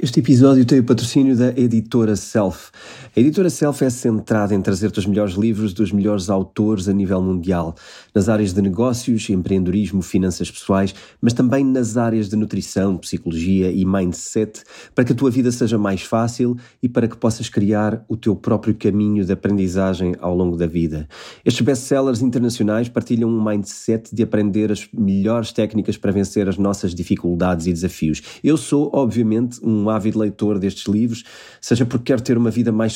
Este episódio tem o patrocínio da editora Self. A editora Self é centrada em trazer-te os melhores livros dos melhores autores a nível mundial, nas áreas de negócios, empreendedorismo, finanças pessoais, mas também nas áreas de nutrição, psicologia e mindset, para que a tua vida seja mais fácil e para que possas criar o teu próprio caminho de aprendizagem ao longo da vida. Estes best-sellers internacionais partilham um mindset de aprender as melhores técnicas para vencer as nossas dificuldades e desafios. Eu sou, obviamente, um ávido leitor destes livros, seja porque quero ter uma vida mais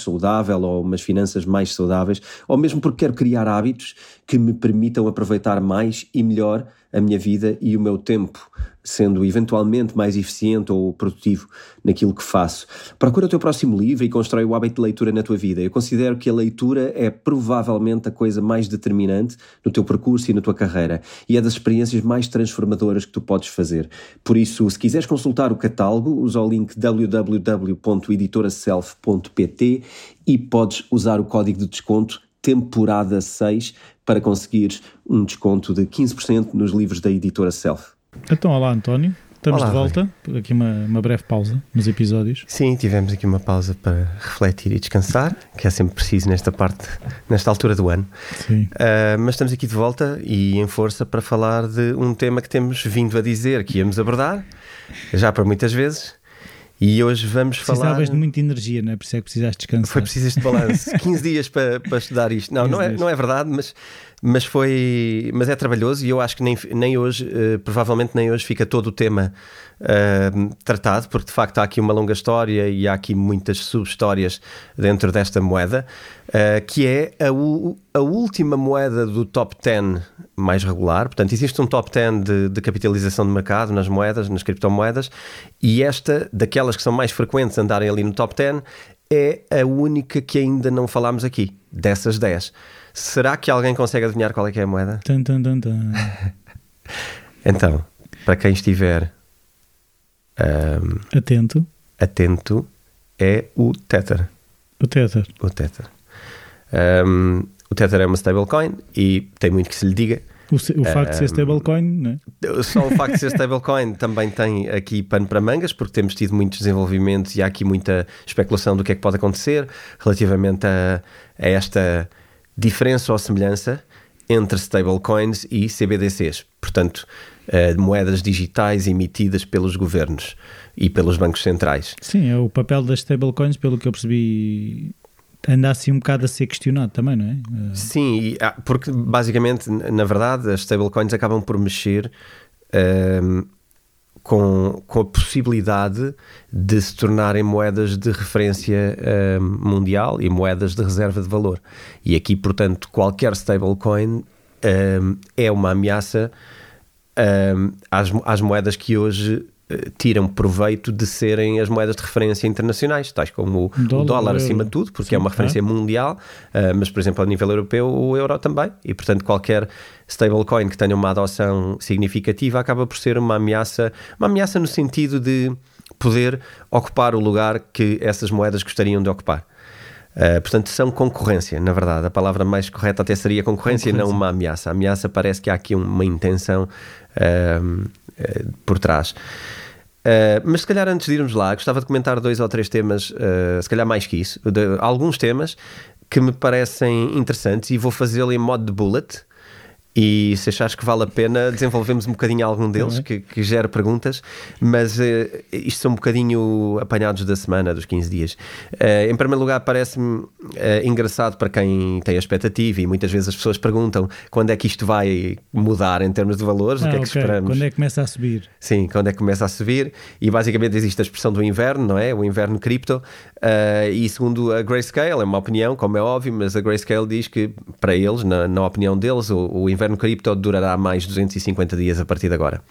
ou umas finanças mais saudáveis, ou mesmo porque quero criar hábitos que me permitam aproveitar mais e melhor a minha vida e o meu tempo, sendo eventualmente mais eficiente ou produtivo naquilo que faço. Procura o teu próximo livro e constrói o hábito de leitura na tua vida. Eu considero que a leitura é provavelmente a coisa mais determinante no teu percurso e na tua carreira e é das experiências mais transformadoras que tu podes fazer. Por isso, se quiseres consultar o catálogo, usa o link www.editoraself.pt e podes usar o código de desconto temporada 6 para conseguires um desconto de 15% nos livros da editora Self. Então, olá António, estamos Olá, de volta. Aqui uma, uma breve pausa nos episódios. Sim, tivemos aqui uma pausa para refletir e descansar, que é sempre preciso nesta parte, nesta altura do ano. Sim. Uh, mas estamos aqui de volta e em força para falar de um tema que temos vindo a dizer que íamos abordar, já por muitas vezes, e hoje vamos falar. Precisavas de muita energia, não é? Por isso é que precisaste descansar. Foi preciso este balanço. 15 dias para, para estudar isto. Não, 15 não é, não é verdade, mas, mas foi. Mas é trabalhoso e eu acho que nem, nem hoje, eh, provavelmente nem hoje, fica todo o tema eh, tratado, porque de facto há aqui uma longa história e há aqui muitas sub-histórias dentro desta moeda, eh, que é a, a última moeda do top 10 mais regular. Portanto, existe um top 10 de, de capitalização de mercado nas moedas, nas criptomoedas, e esta, daquelas que são mais frequentes andarem ali no top 10, é a única que ainda não falámos aqui, dessas 10. Será que alguém consegue adivinhar qual é que é a moeda? Tan, tan, tan, tan. Então, para quem estiver ahm, Atento. atento, é o Tether. O Tether. O Tether. Ahm, o Tether é uma stablecoin e tem muito que se lhe diga. O, o facto de ser stablecoin, não é? Só o facto de ser stablecoin também tem aqui pano para mangas, porque temos tido muitos desenvolvimentos e há aqui muita especulação do que é que pode acontecer relativamente a, a esta diferença ou semelhança entre stablecoins e CBDCs. Portanto, eh, moedas digitais emitidas pelos governos e pelos bancos centrais. Sim, é o papel das stablecoins, pelo que eu percebi, anda assim um bocado a ser questionado também, não é? Eh, Sim, e, ah, porque basicamente, na verdade, as stablecoins acabam por mexer ahm, com, com a possibilidade de se tornarem moedas de referência ahm, mundial e moedas de reserva de valor. E aqui, portanto, qualquer stablecoin ahm, é uma ameaça ahm, às, às moedas que hoje tiram proveito de serem as moedas de referência internacionais, tais como o, o Dólar, dólar, o acima euro. de tudo, porque Sim, é uma referência mundial, uh, mas por exemplo a nível europeu o euro também, e portanto qualquer stablecoin que tenha uma adoção significativa acaba por ser uma ameaça, uma ameaça no sentido de poder ocupar o lugar que essas moedas gostariam de ocupar. Uh, portanto, são concorrência, na verdade. A palavra mais correta até seria concorrência, e não Concorrência. uma ameaça. A ameaça parece que há aqui uma intenção um, eh, por trás. Uh, mas se calhar antes de irmos lá, gostava de comentar dois ou três temas, uh, se calhar mais que isso, de- alguns temas que me parecem interessantes e vou fazê-lo em modo de bullet. E se achares que vale a pena, desenvolvemos um bocadinho algum deles bem. que, que gera perguntas, mas eh, isto são um bocadinho apanhados da semana, dos 15 dias. Eh, em primeiro lugar, parece-me eh, engraçado para quem tem a expectativa e muitas vezes as pessoas perguntam quando é que isto vai mudar em termos de valores, o ah, que é que ok. esperamos. Quando é que começa a subir? Sim, quando é que começa a subir e basicamente existe a expressão do inverno, não é? O inverno cripto e segundo a Grayscale, é uma opinião, como é óbvio, mas a Grayscale diz que para eles, na, na opinião deles, o, o inverno cripto durará mais 250 dias a partir de agora.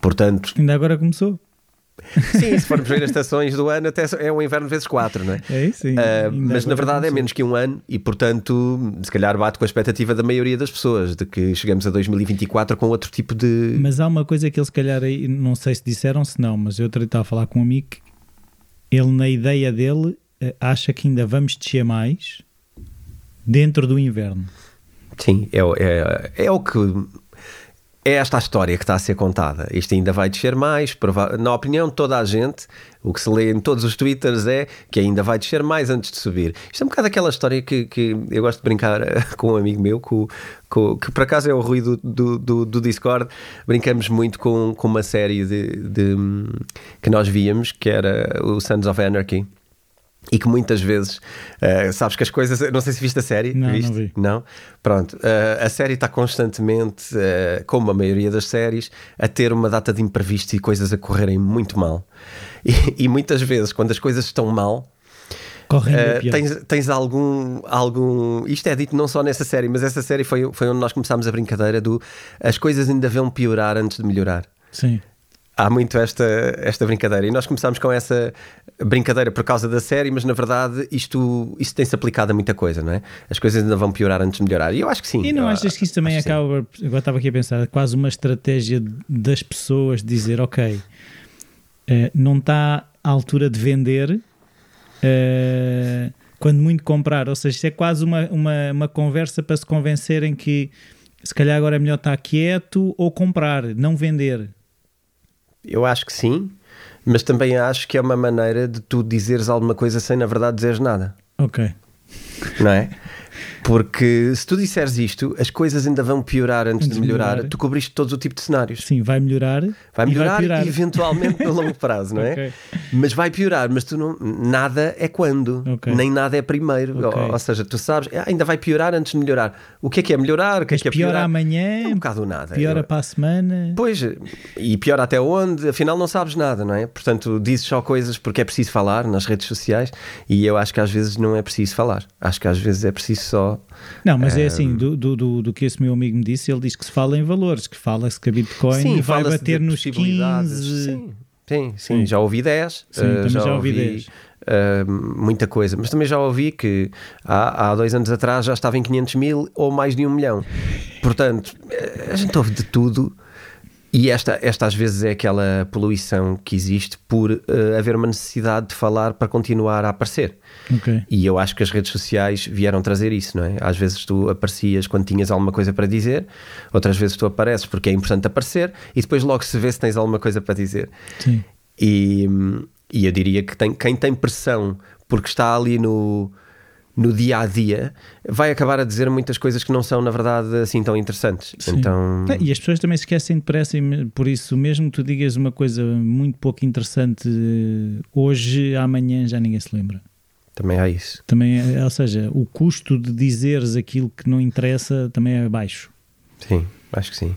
Portanto, Ainda agora começou. sim, se formos ver as estações do ano, até é o inverno vezes 4, não é? É isso, sim. Uh, mas na verdade é menos que um ano e, portanto, se calhar bate com a expectativa da maioria das pessoas de que chegamos a 2024 com outro tipo de. Mas há uma coisa que ele se calhar aí, não sei se disseram, se não, mas eu estava a falar com um amigo, ele na ideia dele eh, acha que ainda vamos descer mais dentro do inverno. Sim, é, é, é o que é esta a história que está a ser contada. Isto ainda vai descer mais. Na opinião de toda a gente, o que se lê em todos os twitters é que ainda vai descer mais antes de subir. Isto é um bocado aquela história que, que eu gosto de brincar com um amigo meu, com, com, que por acaso é o Rui do, do, do, do Discord. Brincamos muito com, com uma série de, de, que nós víamos, que era o Sons of Anarchy e que muitas vezes uh, sabes que as coisas. Não sei se viste a série. Não, viste? não vi. Não? Pronto. Uh, a série está constantemente, uh, como a maioria das séries, a ter uma data de imprevisto e coisas a correrem muito mal. E, e muitas vezes, quando as coisas estão mal. Uh, tens, tens algum, algum. Isto é dito não só nessa série, mas essa série foi, foi onde nós começámos a brincadeira do as coisas ainda vão piorar antes de melhorar. Sim há muito esta, esta brincadeira. E nós começámos com essa brincadeira por causa da série, mas na verdade isto, isto tem-se aplicado a muita coisa, não é? As coisas ainda vão piorar antes de melhorar. E eu acho que sim. E não achas que isso também acaba, agora estava aqui a pensar, quase uma estratégia das pessoas de dizer, ok, uh, não está à altura de vender. Uh, quando muito comprar, ou seja, isso é quase uma, uma, uma conversa para se convencerem que se calhar agora é melhor estar quieto ou comprar, não vender. Eu acho que sim, mas também acho que é uma maneira de tu dizeres alguma coisa sem na verdade dizeres nada. Ok. Não é? Porque se tu disseres isto, as coisas ainda vão piorar antes, antes de melhorar. melhorar. Tu cobriste todo o tipo de cenários. Sim, vai melhorar. Vai melhorar e, vai eventualmente no longo prazo, não é? okay. Mas vai piorar, mas tu não. Nada é quando, okay. nem nada é primeiro. Okay. Ou, ou, seja, tu sabes, ah, ainda vai piorar antes de melhorar. O que é que é melhorar? O que é que é piora piorar? amanhã. É um bocado nada. Piora Eu, para a semana. Pois, e piora até onde? Afinal, não sabes nada, não é? Portanto, dizes só coisas porque é preciso falar nas redes sociais e eu acho que às vezes não é preciso falar. Acho que às vezes é preciso só. Não, mas é assim, do, do, do, do, que esse meu amigo me disse, ele diz que se fala em valores, que fala-se que a Bitcoin sim, vai bater nos 15. Sim, sim, sim, já ouvi 10. Sim, uh, já, já, ouvi 10. Uh, muita coisa, mas também já ouvi que há, há dois anos atrás já estava em 500 mil ou mais de um milhão. Portanto, eh, a gente ouve de tudo e esta, esta às vezes é aquela poluição que existe por uh, haver uma necessidade de falar para continuar a aparecer. Okay. E eu acho que as redes sociais vieram trazer isso, não é? Às vezes tu aparecias quando tinhas alguma coisa para dizer, outras vezes tu apareces porque é importante aparecer e depois logo se vê se tens alguma coisa para dizer. Sim. E, e eu diria que tem, quem tem pressão porque está ali no no dia a dia, vai acabar a dizer muitas coisas que não são, na verdade, assim tão interessantes. Sim. Então... E as pessoas também se esquecem depressa, por isso, mesmo que tu digas uma coisa muito pouco interessante hoje, amanhã já ninguém se lembra. Também há isso. Também, é, ou seja, o custo de dizeres aquilo que não interessa também é baixo. Sim, acho que sim.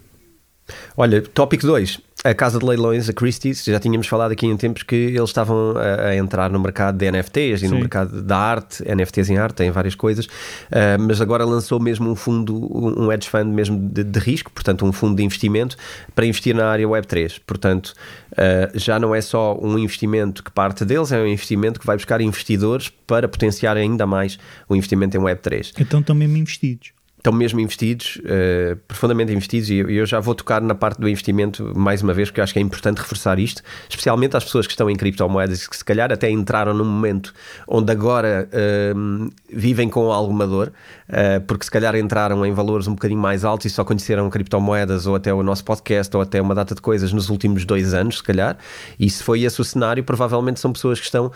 Olha, tópico 2 a casa de leilões, a Christie's, já tínhamos falado aqui em tempos que eles estavam a, a entrar no mercado de NFTs e Sim. no mercado da arte, NFTs em arte, tem várias coisas, uh, mas agora lançou mesmo um fundo, um hedge fund mesmo de, de, risco, portanto um fundo de investimento para investir na área Web3. Portanto, uh, já não é só um investimento que parte deles, é um investimento que vai buscar investidores para potenciar ainda mais o investimento em Web3. Então estão mesmo investidos estão mesmo investidos, uh, profundamente investidos, e eu, já vou tocar na parte do investimento mais uma vez, porque eu acho que é importante reforçar isto, especialmente às pessoas que estão em criptomoedas, que se calhar até entraram num momento onde agora uh, vivem com alguma dor, uh, porque se calhar entraram em valores um bocadinho mais altos e só conheceram criptomoedas ou até o nosso podcast ou até uma data de coisas nos últimos dois anos, se calhar, e se foi esse o cenário, provavelmente são pessoas que estão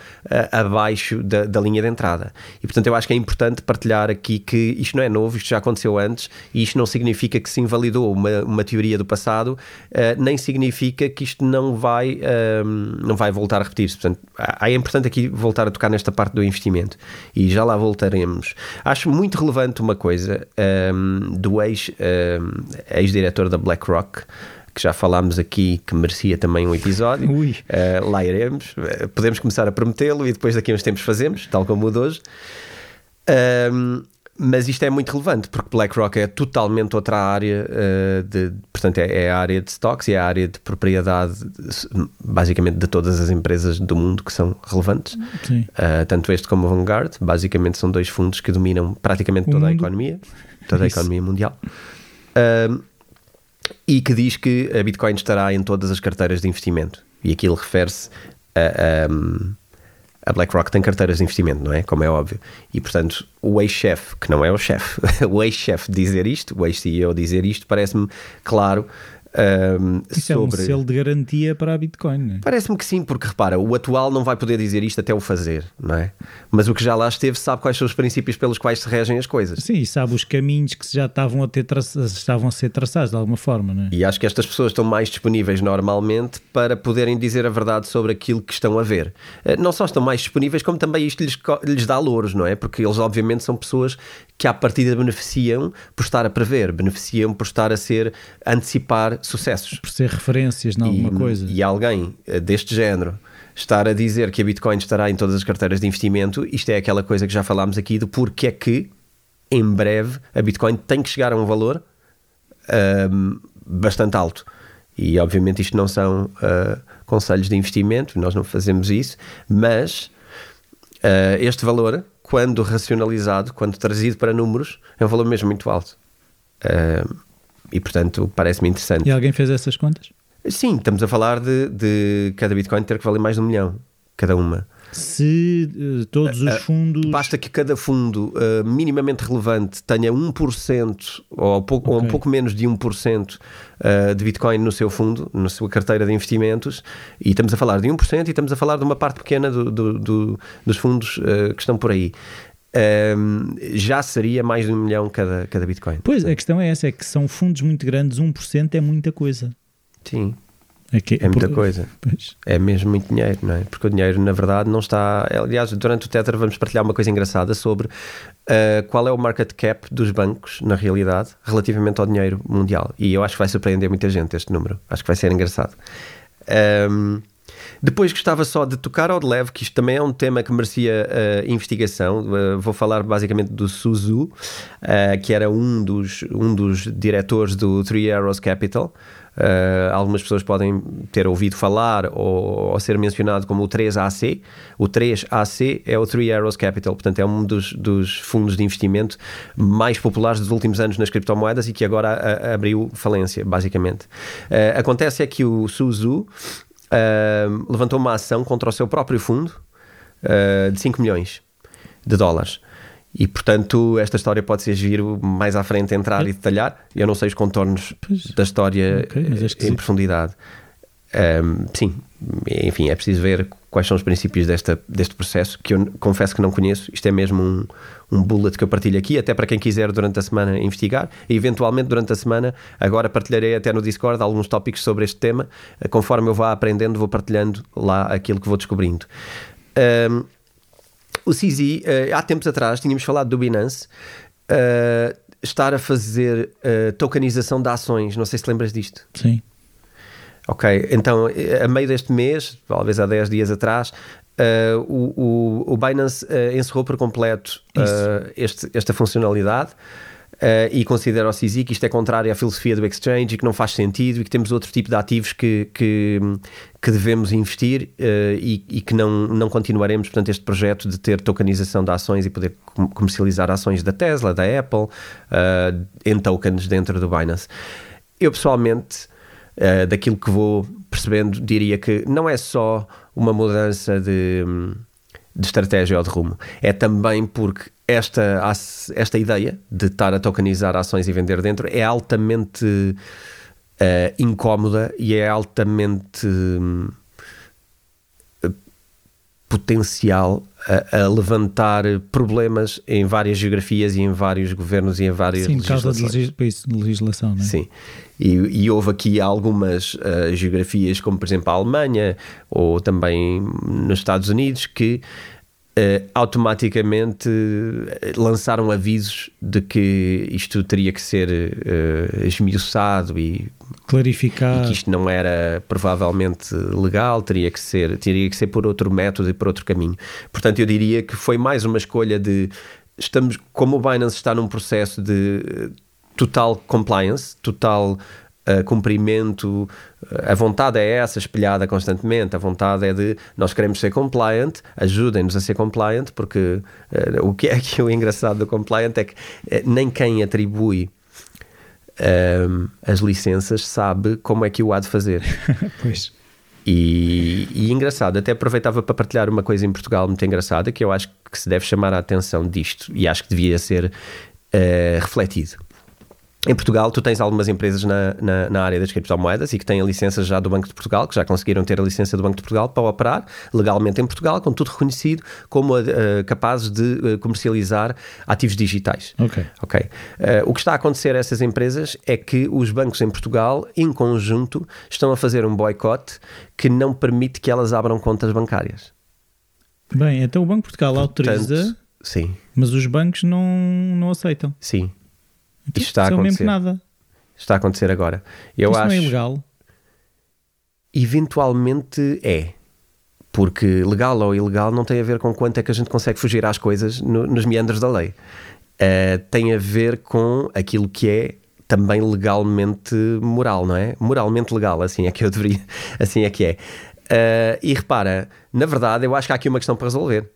abaixo da, da linha de entrada. E portanto eu acho que é importante partilhar aqui que isto não é novo, isto já aconteceu aconteceu antes, e isto não significa que se invalidou uma, uma teoria do passado, uh, nem significa que isto não vai, uh, não vai voltar a repetir-se. Portanto, é importante aqui voltar a tocar nesta parte do investimento, e já lá voltaremos. Acho muito relevante uma coisa um, do ex, um, ex-diretor da BlackRock, que já falámos aqui que merecia também um episódio. Uh, lá iremos. Uh, podemos começar a prometê-lo e depois daqui a uns tempos fazemos, tal como o de hoje. Um, mas isto é muito relevante porque BlackRock é totalmente outra área, uh, de, portanto, é, é, a área de stocks e é a área de propriedade, basicamente, de todas as empresas do mundo que são relevantes. Uh, tanto este como o Vanguard, basicamente, são dois fundos que dominam praticamente o toda mundo. a economia, toda Isso. a economia mundial. Uh, e que diz que a Bitcoin estará em todas as carteiras de investimento. E aquilo refere-se a, a A BlackRock tem carteiras de investimento, não é? Como é óbvio. E, portanto, o ex-chefe, que não é o chefe, o ex-chefe dizer isto, o ex-CEO dizer isto, parece-me claro um, Isso sobre... é um selo de garantia para a Bitcoin, não é? Parece-me que sim, porque repara, o atual não vai poder dizer isto até o fazer, não é? Mas o que já lá esteve sabe quais são os princípios pelos quais se regem as coisas. Sim, e sabe os caminhos que já estavam a, ter traça... estavam a ser traçados de alguma forma, não é? E acho que estas pessoas estão mais disponíveis normalmente para poderem dizer a verdade sobre aquilo que estão a ver. Eh, não só estão mais disponíveis, como também isto lhes, lhes dá louros, não é? Porque eles, obviamente, são pessoas que à partida beneficiam por estar a prever, beneficiam por estar a ser a antecipar sucessos. Por ser referências em alguma coisa. E alguém eh, deste género estar a dizer que a Bitcoin estará em todas as carteiras de investimento, isto é aquela coisa que já falámos aqui do porquê é que em breve a Bitcoin tem que chegar a um valor um, bastante alto. E obviamente isto não são uh, conselhos de investimento, nós não fazemos isso, mas uh, este valor quando racionalizado, quando trazido para números, é um valor mesmo muito alto. Uh, e portanto parece-me interessante. E alguém fez essas contas? Sim, estamos a falar de, de cada Bitcoin ter que valer mais de um milhão, cada uma. Se uh, todos os fundos. Basta que cada fundo uh, minimamente relevante tenha 1% ou, pouco, okay. ou um pouco menos de 1% uh, de Bitcoin no seu fundo, na sua carteira de investimentos, e estamos a falar de 1% e estamos a falar de uma parte pequena do, do, do, dos fundos que estão por aí. Um, já seria mais de um milhão cada, cada Bitcoin. Pois, a questão é essa: é que são fundos muito grandes, 1% é muita coisa. Sim. É, que, é muita por... coisa. Pois. É mesmo muito dinheiro, não é? Porque o dinheiro, na verdade, não está. Aliás, durante o Tether vamos partilhar uma coisa engraçada sobre uh, qual é o market cap dos bancos, na realidade, relativamente ao dinheiro mundial. E eu acho que vai surpreender muita gente este número. Acho que vai ser engraçado. Um, depois gostava só de tocar ao de leve, que isto também é um tema que merecia uh, investigação. Uh, vou falar basicamente do Suzu, uh, que era um dos, um dos diretores do Three Arrows Capital. Algumas pessoas podem ter ouvido falar ou, ou, ser mencionado como o 3AC. O 3AC é o Three Arrows Capital, portanto, é um dos, dos fundos de investimento mais populares dos últimos anos nas criptomoedas e que agora a, a abriu falência, basicamente. Acontece é que o Suzu uh, levantou uma ação contra o seu próprio fundo de 5 milhões de dólares. E portanto, esta história pode ser giro mais à frente entrar é. e detalhar. Eu não sei os contornos pois. da história okay, em profundidade. Um, sim, enfim, é preciso ver quais são os princípios desta, deste processo que eu confesso que não conheço. Isto é mesmo um, um bullet que eu partilho aqui, até para quem quiser durante a semana investigar. E eventualmente durante a semana, agora partilharei até no Discord alguns tópicos sobre este tema. Conforme eu vá aprendendo, vou partilhando lá aquilo que vou descobrindo. Um, o CZ, uh, há tempos atrás, tínhamos falado do Binance. Uh, estar a fazer uh, tokenização de ações, não sei se lembras disto. Sim. Ok, então a meio deste mês, talvez há 10 dias atrás, uh, o, o, o, Binance uh, encerrou por completo uh, este, esta funcionalidade. Uh, e considera o CZ que isto é contrário à filosofia do exchange e que não faz sentido e que temos outro tipo de ativos que, que, que devemos investir uh, e, e, que não, não continuaremos, portanto, este projeto de ter tokenização de ações e poder comercializar ações da Tesla, da Apple, uh, em tokens dentro do Binance. Eu, pessoalmente, daquilo que vou percebendo, diria que não é só uma mudança de, de estratégia ou de rumo, é também porque esta, esta ideia de estar a tokenizar ações e vender dentro é altamente uh, incómoda e é altamente uh, potencial a, a, levantar problemas em várias geografias e em vários governos e em várias Sim, causa de legislação, não é? Sim. E, e houve aqui algumas uh, geografias, como por exemplo a Alemanha ou também nos Estados Unidos, que Uh, automaticamente eh, lançaram avisos de que isto teria que ser uh, esmiuçado e clarificado e que isto não era provavelmente legal, teria que ser, teria que ser por outro método e por outro caminho. Portanto, eu diria que foi mais uma escolha de estamos, como o Binance está num processo de total compliance, total uh, cumprimento. A vontade é essa, espelhada constantemente. A vontade é de nós queremos ser compliant, ajudem-nos a ser compliant, porque uh, o que é que o engraçado do compliant é que uh, nem quem atribui as licenças sabe como é que o há de fazer. pois. E, e, engraçado, até aproveitava para partilhar uma coisa em Portugal muito engraçada que eu acho que se deve chamar a atenção disto e acho que devia ser uh, refletido. Em Portugal, tu tens algumas empresas na, na, na, área das criptomoedas e que têm a licença já do Banco de Portugal, que já conseguiram ter a licença do Banco de Portugal para operar legalmente em Portugal, com tudo reconhecido, como uh, capazes de uh, comercializar ativos digitais. Ok. okay? Uh, o que está a acontecer a essas empresas é que os bancos em Portugal, em conjunto, estão a fazer um boicote que não permite que elas abram contas bancárias. Bem, então o Banco de Portugal Portanto, autoriza, sim. mas os bancos não, não aceitam. Sim. Isto está a acontecer. nada. Está a acontecer agora. Eu Isso acho. não é ilegal? Eventualmente é. Porque legal ou ilegal não tem a ver com quanto é que a gente consegue fugir às coisas no, nos meandros da lei. Uh, tem a ver com aquilo que é também legalmente moral, não é? Moralmente legal, assim é que eu deveria, assim é que é. Uh, e repara, na verdade, eu acho que há aqui uma questão para resolver.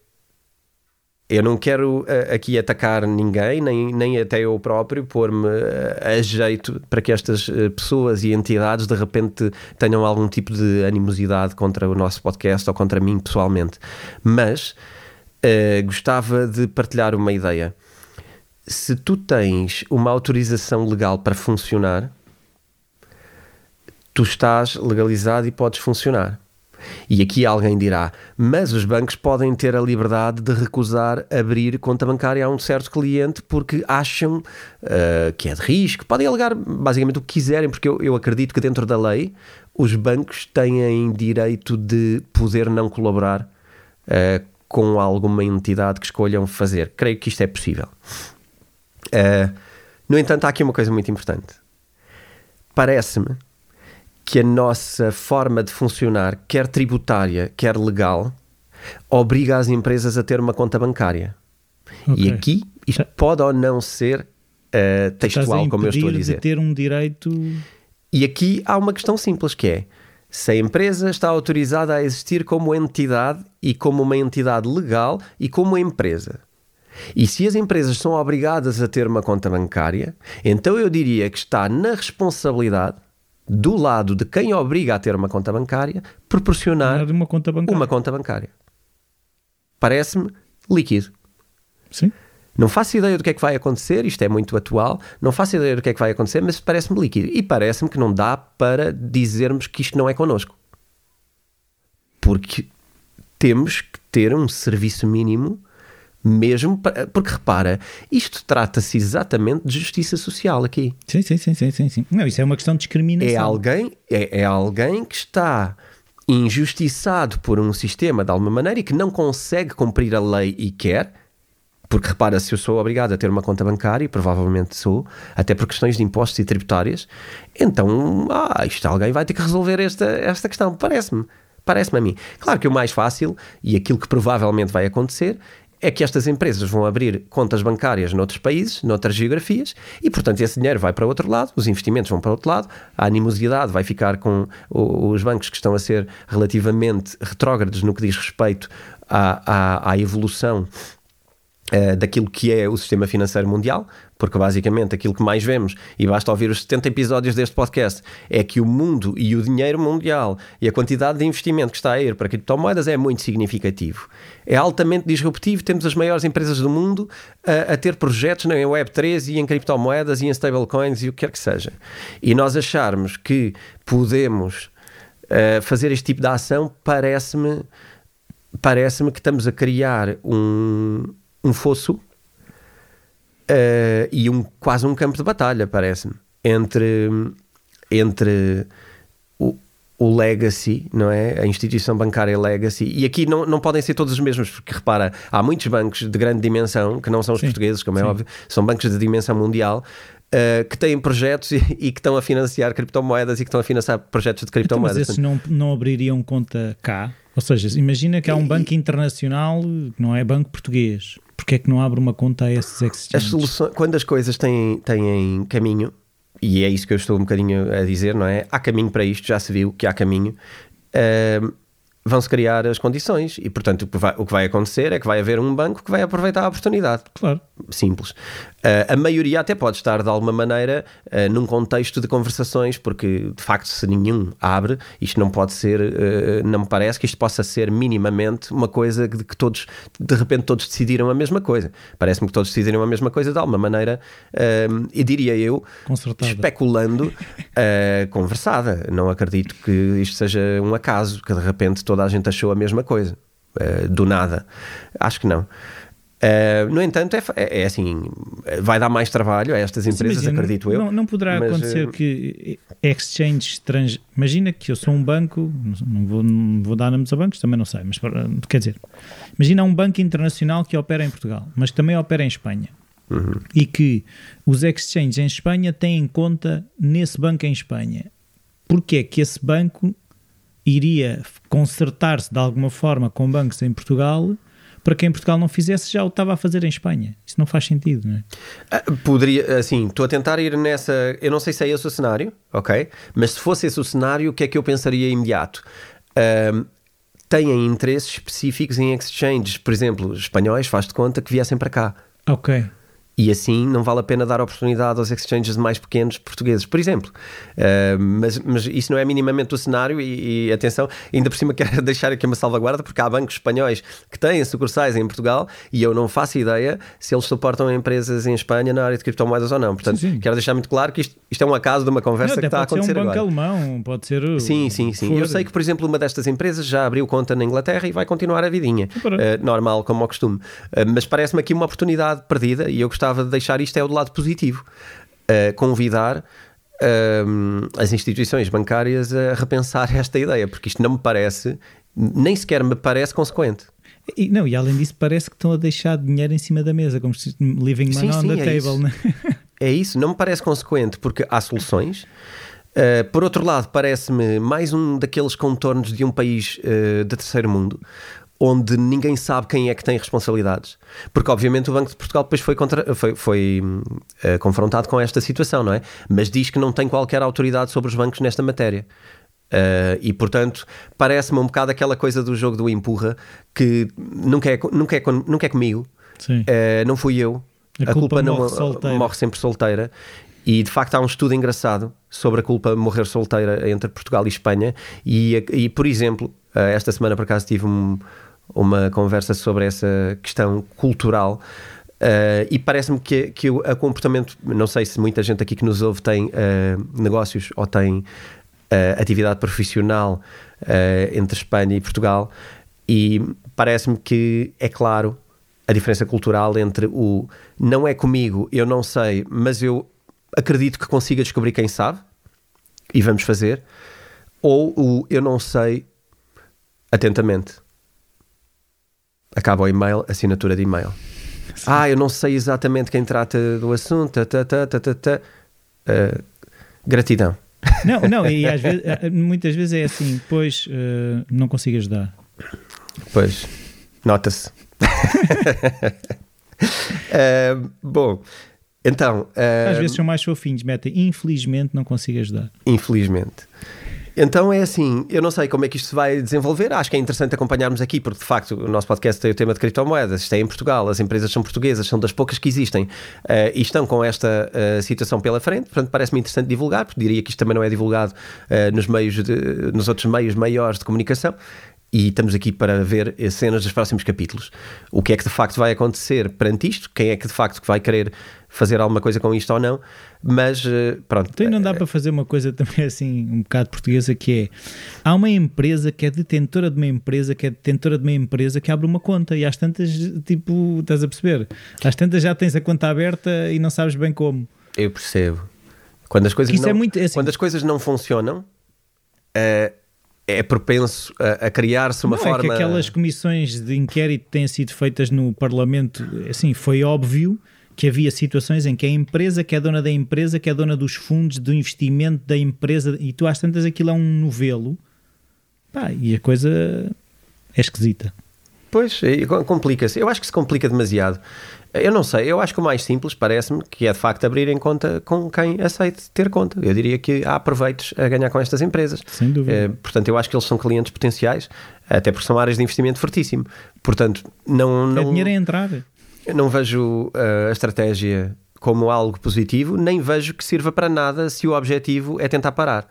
Eu não quero uh, aqui atacar ninguém, nem, nem até eu próprio, pôr-me uh, a jeito para que estas uh, pessoas e entidades de repente tenham algum tipo de animosidade contra o nosso podcast ou contra mim pessoalmente. Mas gostava de partilhar uma ideia. Se tu tens uma autorização legal para funcionar, tu estás legalizado e podes funcionar. E aqui alguém dirá: mas os bancos podem ter a liberdade de recusar abrir conta bancária a um certo cliente porque acham uh, que é de risco. Podem alegar basicamente o que quiserem, porque eu, eu acredito que dentro da lei os bancos têm direito de poder não colaborar uh, com alguma entidade que escolham fazer. Creio que isto é possível. Uh, no entanto, há aqui uma coisa muito importante. Parece-me que a nossa forma de funcionar, quer tributária, quer legal, obriga as empresas a ter uma conta bancária. Okay. E aqui isto pode ou não ser uh, textual, como eu estou a dizer. De ter um direito. E aqui há uma questão simples que é se a empresa está autorizada a existir como entidade e como uma entidade legal e como empresa. E se as empresas são obrigadas a ter uma conta bancária, então eu diria que está na responsabilidade do lado de quem obriga a ter uma conta bancária, proporcionar uma conta bancária. Uma conta bancária. Parece-me líquido. Sim. Não faço ideia do que é que vai acontecer, isto é muito atual, não faço ideia do que é que vai acontecer, mas parece-me líquido. E parece-me que não dá para dizermos que isto não é connosco. Porque temos que ter um serviço mínimo mesmo porque repara, isto trata-se exatamente de justiça social aqui. Sim, sim, sim, sim, sim, sim. Não, isso é uma questão de discriminação. É alguém, é, é alguém que está injustiçado por um sistema de alguma maneira e que não consegue cumprir a lei e quer, porque repara, se eu sou obrigado a ter uma conta bancária, e provavelmente sou, até por questões de impostos e tributárias, então, ah, isto alguém vai ter que resolver esta, esta questão, parece-me. Parece-me a mim. Claro que o mais fácil, e aquilo que provavelmente vai acontecer, é que estas empresas vão abrir contas bancárias noutros países, noutras geografias, e portanto esse dinheiro vai para outro lado, os investimentos vão para outro lado, a animosidade vai ficar com os bancos que estão a ser relativamente retrógrados no que diz respeito à, à, à evolução uh, daquilo que é o sistema financeiro mundial, porque basicamente aquilo que mais vemos, e basta ouvir os 70 episódios deste podcast, é que o mundo e o dinheiro mundial e a quantidade de investimento que está a ir para criptomoedas é muito significativo. É altamente disruptivo, temos as maiores empresas do mundo a, a ter projetos em Web3 e em criptomoedas e em stablecoins e o que quer que seja. E nós acharmos que podemos uh, fazer este tipo de ação parece-me parece-me que estamos a criar um, um fosso uh, e um, quase um campo de batalha, parece-me, entre, entre o, o legacy, não é? A instituição bancária legacy. E aqui não, não podem ser todos os mesmos, porque repara, há muitos bancos de grande dimensão, que não são os sim, portugueses, como é sim. óbvio, são bancos de dimensão mundial. Uh, que têm projetos e, e, que estão a financiar criptomoedas e que estão a financiar projetos de criptomoedas. Então, mas esses não, não abririam conta cá? Ou seja, imagina que há um banco internacional que não é banco português porque é que não abre uma conta a esses exchanges? As soluções, quando as coisas têm, têm caminho, e é isso que eu estou um bocadinho a dizer, não é? Há caminho para isto, já se viu que há caminho. Uh, vão-se criar as condições e, portanto, o que, vai, o que vai acontecer é que vai haver um banco que vai aproveitar a oportunidade. Claro. Simples. Uh, a maioria até pode estar, de alguma maneira, uh, num contexto de conversações, porque, de facto, se nenhum abre, isto não pode ser, uh, não me parece que isto possa ser minimamente uma coisa de que todos, de repente, todos decidiram a mesma coisa. Parece-me que todos decidiram a mesma coisa de alguma maneira, e diria eu, Concertada. especulando, conversada. Não acredito que isto seja um acaso, que de repente toda a gente achou a mesma coisa, do nada. Acho que não. Uh, no entanto, é, é, é, assim, vai dar mais trabalho a estas empresas, Imagina, acredito eu. Não, não poderá mas, acontecer uh... que exchange estrangeiro. Imagina que eu sou um banco, não vou, não vou dar nomes a bancos, também não sei, mas quer dizer, imagina um banco internacional que opera em Portugal, mas que também opera em Espanha. Uhum. E que os exchanges em Espanha têm conta nesse banco em Espanha. Porque é que esse banco iria consertar-se de alguma forma com bancos em Portugal para quem em Portugal não fizesse já o estava a fazer em Espanha. Isso não faz sentido, não é? Ah, poderia, assim, estou a tentar ir nessa. Eu não sei se é esse o cenário, ok? Mas se fosse esse o cenário, o que é que eu pensaria imediato? Um, têm interesses específicos em exchanges, por exemplo, espanhóis, faz de conta que viessem para cá. Ok e assim não vale a pena dar oportunidade aos exchanges mais pequenos portugueses, por exemplo. Uh, mas, mas isso não é minimamente o cenário e, e, atenção, ainda por cima quero deixar aqui uma salvaguarda porque há bancos espanhóis que têm sucursais em Portugal e eu não faço ideia se eles suportam empresas em Espanha na área de criptomoedas ou não. Portanto, sim, sim. quero deixar muito claro que isto, isto, é um acaso de uma conversa não, que está a acontecer agora. Pode ser um banco agora. alemão, pode ser... Sim, sim, sim. Eu sei que, por exemplo, uma destas empresas já abriu conta na Inglaterra e vai continuar a vidinha. Uh, normal, como ao costume. Uh, mas parece-me aqui uma oportunidade perdida e eu gostava de deixar isto é o do lado positivo. Uh, convidar uh, as instituições bancárias a repensar esta ideia, porque isto não me parece, nem sequer me parece consequente. E, não, e além disso, parece que estão a deixar dinheiro em cima da mesa, como se living money on sim, the é table. Né? é isso, não me parece consequente, porque há soluções. Uh, por outro lado, parece-me mais um daqueles contornos de um país uh, de terceiro mundo, onde ninguém sabe quem é que tem responsabilidades. Porque, obviamente, o Banco de Portugal depois foi, contra, foi, foi uh, confrontado com esta situação, não é? Mas diz que não tem qualquer autoridade sobre os bancos nesta matéria. Uh, e portanto, parece-me um bocado aquela coisa do jogo do empurra que nunca é, nunca é, nunca é comigo, uh, não fui eu, a, a culpa, culpa, não morre, morre sempre solteira. E de facto há um estudo engraçado sobre a culpa morrer solteira entre Portugal e Espanha. E, e por exemplo, esta semana por acaso tive um, uma conversa sobre essa questão cultural. Uh, e parece-me que, que o comportamento, não sei se muita gente aqui que nos ouve tem uh, negócios ou tem uh, atividade profissional entre Espanha e Portugal, e parece-me que é claro a diferença cultural entre o não é comigo, eu não sei, mas eu acredito que consiga descobrir quem sabe e vamos fazer, ou o eu não sei atentamente acaba o e-mail, assinatura de e-mail. Sim. Ah, eu não sei exatamente quem trata do assunto. Ta, ta, ta, uh, gratidão. Não, não, e às vezes, eh, muitas vezes é assim, pois uh, não consigo ajudar. Pois, nota-se. uh, bom, então. Às vezes são mais fofinhos, metem, infelizmente não consigo ajudar. Infelizmente. Então é assim, eu não sei como é que isto se vai desenvolver, acho que é interessante acompanharmos aqui, porque de facto o nosso podcast tem o tema de criptomoedas, isto é em Portugal, as empresas são portuguesas, são das poucas que existem uh, e estão com esta uh, situação pela frente, portanto parece-me interessante divulgar, porque diria que isto também não é divulgado uh, nos meios, de, nos outros meios maiores de comunicação e estamos aqui para ver cenas dos próximos capítulos. O que é que de facto vai acontecer perante isto? Quem é que de facto vai querer fazer alguma coisa com isto ou não? Mas eh, pronto. Então não dá para fazer uma coisa também assim, um bocado portuguesa, que é há uma empresa que é detentora de uma empresa, que é detentora de uma empresa que abre uma conta e às tantas, tipo, estás a perceber? Às tantas já tens a conta aberta e não sabes bem como. Eu percebo. Quando as coisas, é não, é muito, assim, quando as coisas não funcionam. Uh, é propenso a, a criar-se uma não, forma. É que aquelas comissões de inquérito que têm sido feitas no Parlamento, assim, foi óbvio que havia situações em que a empresa que é dona da empresa, que é dona dos fundos do investimento da empresa, e tu às tantas aquilo é um novelo, pá, e a coisa é esquisita. Pois, complica-se. Eu acho que se complica demasiado. Eu não sei, eu acho que o mais simples parece-me que é de facto abrir em conta com quem aceite ter conta. Eu diria que há proveitos a ganhar com estas empresas. Sem dúvida. Eh, portanto, eu acho que eles são clientes potenciais, até porque são áreas de investimento fortíssimo. Portanto, não. não é dinheiro a entrar. Não vejo uh, a estratégia como algo positivo, nem vejo que sirva para nada se o objetivo é tentar parar.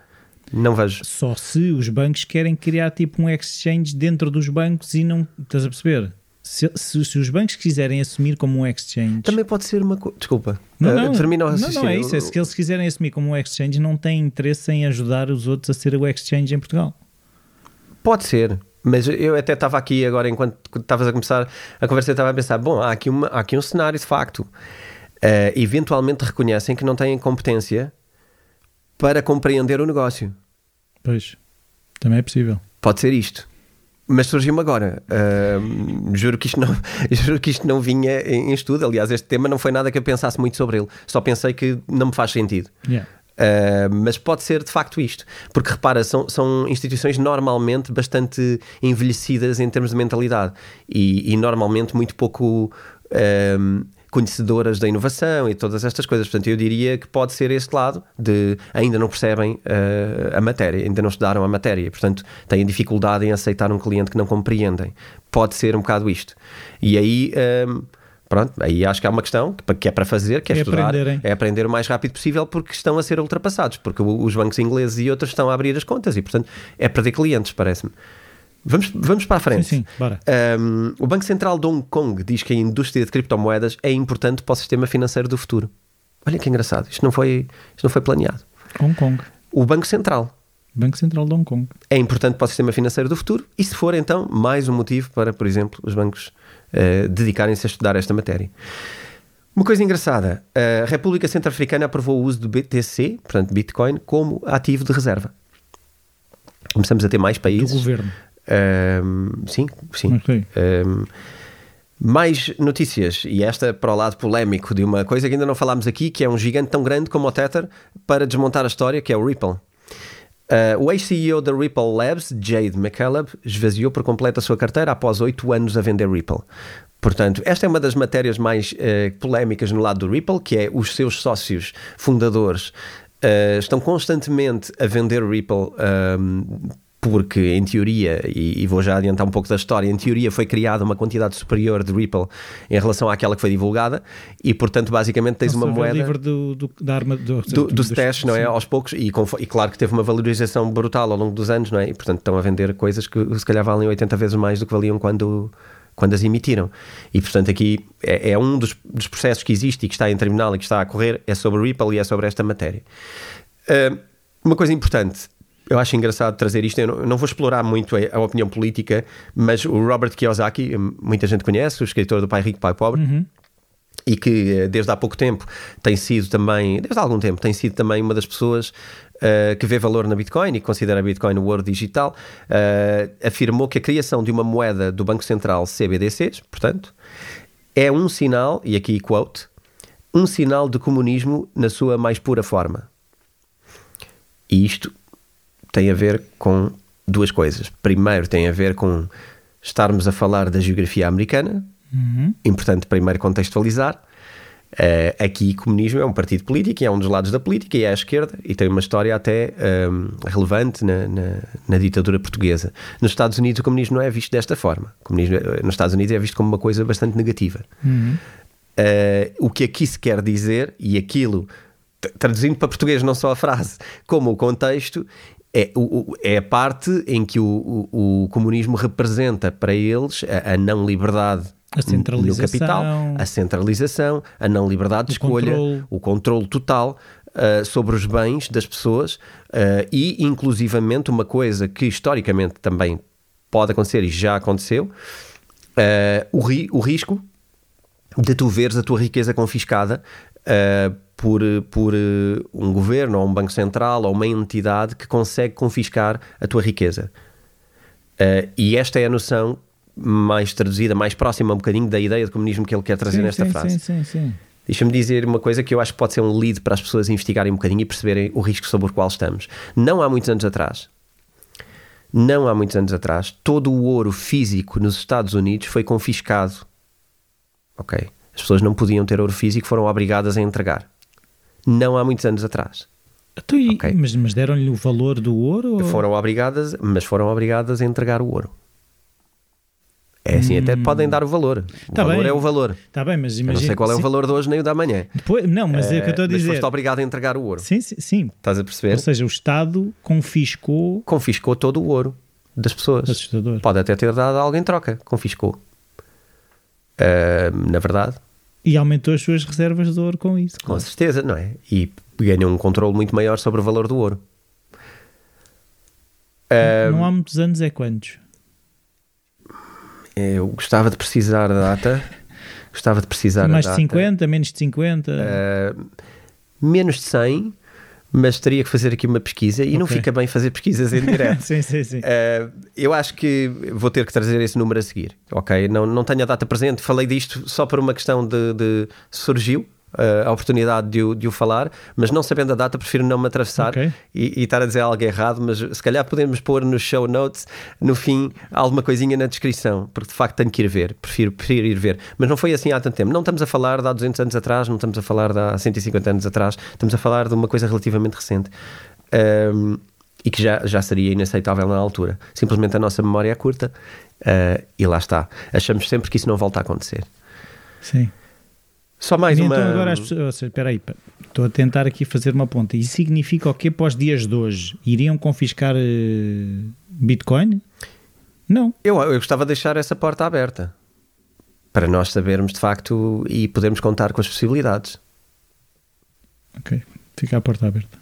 Não vejo. Só se os bancos querem criar tipo um exchange dentro dos bancos e não. Estás a perceber? Se, se, se, os bancos quiserem assumir como um exchange. Também pode ser uma coisa. Desculpa. Não, eh, não, termina o raciocínio. Não, não é isso. É se eles quiserem assumir como um exchange, não têm interesse em ajudar os outros a ser o exchange em Portugal. Pode ser. Mas eu até estava aqui agora, enquanto estavas a começar a conversa, eu estava a pensar: bom, há aqui, uma, há aqui um cenário de facto. Uh, eventualmente reconhecem que não têm competência para compreender o negócio. Pois, também é possível. Pode ser isto. Mas surgiu-me agora. Uh, juro, que isto não, juro que isto não vinha em, em, estudo. Aliás, este tema não foi nada que eu pensasse muito sobre ele. Só pensei que não me faz sentido. Yeah. Uh, mas pode ser de facto isto, porque repara, são, são instituições normalmente bastante envelhecidas em termos de mentalidade e, e normalmente muito pouco uh, conhecedoras da inovação e todas estas coisas. Portanto, eu diria que pode ser este lado de ainda não percebem uh, a matéria, ainda não estudaram a matéria, portanto, têm dificuldade em aceitar um cliente que não compreendem. Pode ser um bocado isto. E aí. Um, ehm, pronto, aí acho que há uma questão que é para fazer, que é, é estudar, aprenderem. é aprender o mais rápido possível porque estão a ser ultrapassados, porque os bancos ingleses e outros estão a abrir as contas e, portanto, é perder clientes, parece-me. Vamos, vamos para a frente. Sim, sim, bora. Um, o Banco Central de Hong Kong diz que a indústria de criptomoedas é importante para o sistema financeiro do futuro. Olha que engraçado, isto não foi, isto não foi planeado. Hong Kong. O Banco Central. Banco Central de Hong Kong. É importante para o sistema financeiro do futuro e se for então mais um motivo para, por exemplo, os bancos uh, dedicarem-se a estudar esta matéria. Uma coisa engraçada, a República Centro-Africana aprovou o uso do BTC, portanto Bitcoin, como ativo de reserva. Começamos a ter mais países. Do governo sim, sim. Okay. Mais notícias, e esta para o lado polémico de uma coisa que ainda não falámos aqui, que é um gigante tão grande como o Tether para desmontar a história, que é o Ripple. Uh, o ex-CEO da Ripple Labs, Jade McCaleb, esvaziou por completo a sua carteira após oito anos a vender Ripple. Portanto, esta é uma das matérias mais uh, polémicas no lado do Ripple, que é os seus sócios fundadores uh, estão constantemente a vender Ripple porque em teoria, e, e, vou já adiantar um pouco da história, em teoria foi criada uma quantidade superior de Ripple em relação àquela que foi divulgada e portanto basicamente tens uma moeda livre do, do, da arma do, do, do stash, não é? Aos poucos e, com, e, claro que teve uma valorização brutal ao longo dos anos, não é? E portanto estão a vender coisas que se calhar valem 80 vezes mais do que valiam quando quando as emitiram. E, portanto, aqui é, é um dos, dos, processos que existe e que está em tribunal e que está a correr, é sobre Ripple e é sobre esta matéria. Uh, uma coisa importante, eu acho engraçado trazer isto. Eu não, eu não, vou explorar muito a, a, opinião política, mas o Robert Kiyosaki, muita gente conhece, o escritor do Pai Rico, Pai Pobre. Uhum. E que eh, desde há pouco tempo tem sido também, desde há algum tempo, tem sido também uma das pessoas uh, que vê valor na Bitcoin e considera a Bitcoin o ouro digital, uh, afirmou que a criação de uma moeda do Banco Central CBDCs, portanto, é um sinal, e aqui quote, um sinal de comunismo na sua mais pura forma. E isto tem a ver com duas coisas. Primeiro, tem a ver com estarmos a falar da geografia americana, uhum. importante primeiro contextualizar. Uh, aqui, comunismo é um partido político e é um dos lados da política e é à esquerda e tem uma história até um, relevante na, na, na, ditadura portuguesa. Nos Estados Unidos, o comunismo não é visto desta forma. O comunismo eh, nos Estados Unidos é visto como uma coisa bastante negativa. Uhum. Uh, o que aqui se quer dizer, e aquilo, traduzindo para português não só a frase, como o contexto, é, o, é a parte em que o, o, o comunismo representa para eles a, a não liberdade no capital, a centralização, a não liberdade de escolha, controle. o controle total uh, sobre os bens das pessoas uh, e, inclusivamente, uma coisa que historicamente também pode acontecer e já aconteceu, uh, o, ri, o risco de tu veres a tua riqueza confiscada por, por eh, um governo ou um banco central ou uma entidade que consegue confiscar a tua riqueza. Uh, e esta é a noção mais traduzida, mais próxima um bocadinho da ideia de comunismo que ele quer trazer sim, nesta sim, frase. Sim, sim, sim. Deixa-me dizer uma coisa que eu acho que pode ser um lead para as pessoas investigarem um bocadinho e perceberem o risco sobre o qual estamos. Não há muitos anos atrás, não há muitos anos atrás, todo o ouro físico nos Estados Unidos foi confiscado. Ok? As pessoas não podiam ter ouro físico, foram obrigadas a entregar. Não há muitos anos atrás. Então, e- Ok. Mas, mas deram-lhe o valor do ouro? ou- Foram obrigadas, mas foram obrigadas a entregar o ouro. É assim, até podem dar o valor. O Tá valor bem. é o valor. Está bem, mas Eu imagina. não sei qual é o valor de hoje nem o da manhã. Depois, não, mas é o que eu estou a Eh, Mas dizer. foste obrigado a entregar o ouro. Sim, sim, sim. Estás a perceber? Ou seja, o Estado confiscou. Confiscou todo o ouro das pessoas. Assustador. Pode até ter dado algo em troca. Confiscou. Ah, na verdade, E aumentou as suas reservas de ouro com isso. com certeza, não é? E ganhou um controle muito maior sobre o valor do ouro. Ah, Não há muitos anos, é quantos? eu gostava de precisar da data. Gostava de precisar Mais de data. 50, menos de 50? Ah, menos de 100, mas teria que fazer aqui uma pesquisa e não Ok. fica bem fazer pesquisas em direto. sim, sim, sim. Uh, eu acho que vou ter que trazer esse número a seguir, ok? Não, não tenho a data presente, falei disto só por uma questão de, de surgiu uh, a oportunidade de o, de o falar, mas não sabendo a data, prefiro não me atravessar Ok. e, e estar a dizer algo errado. Mas se calhar podemos pôr nos show notes, no fim, alguma coisinha na descrição, porque de facto tenho que ir ver, prefiro, prefiro ir ver. Mas não foi assim há tanto tempo. Não estamos a falar de há 200 anos atrás, não estamos a falar de há 150 anos atrás, estamos a falar de uma coisa relativamente recente. Um, e que já, já seria inaceitável na altura. Simplesmente a nossa memória é curta uh, e lá está. Achamos sempre que isso não volta a acontecer. sim. Só mais E uma. Então agora as pessoas. seja, Espera aí, estou a tentar aqui fazer uma ponta. Isso significa o quê para os dias de hoje? Iriam confiscar eh, Bitcoin? Não. eu, eu gostava de deixar essa porta aberta para nós sabermos de facto e podermos contar com as possibilidades. Ok. Fica a porta aberta.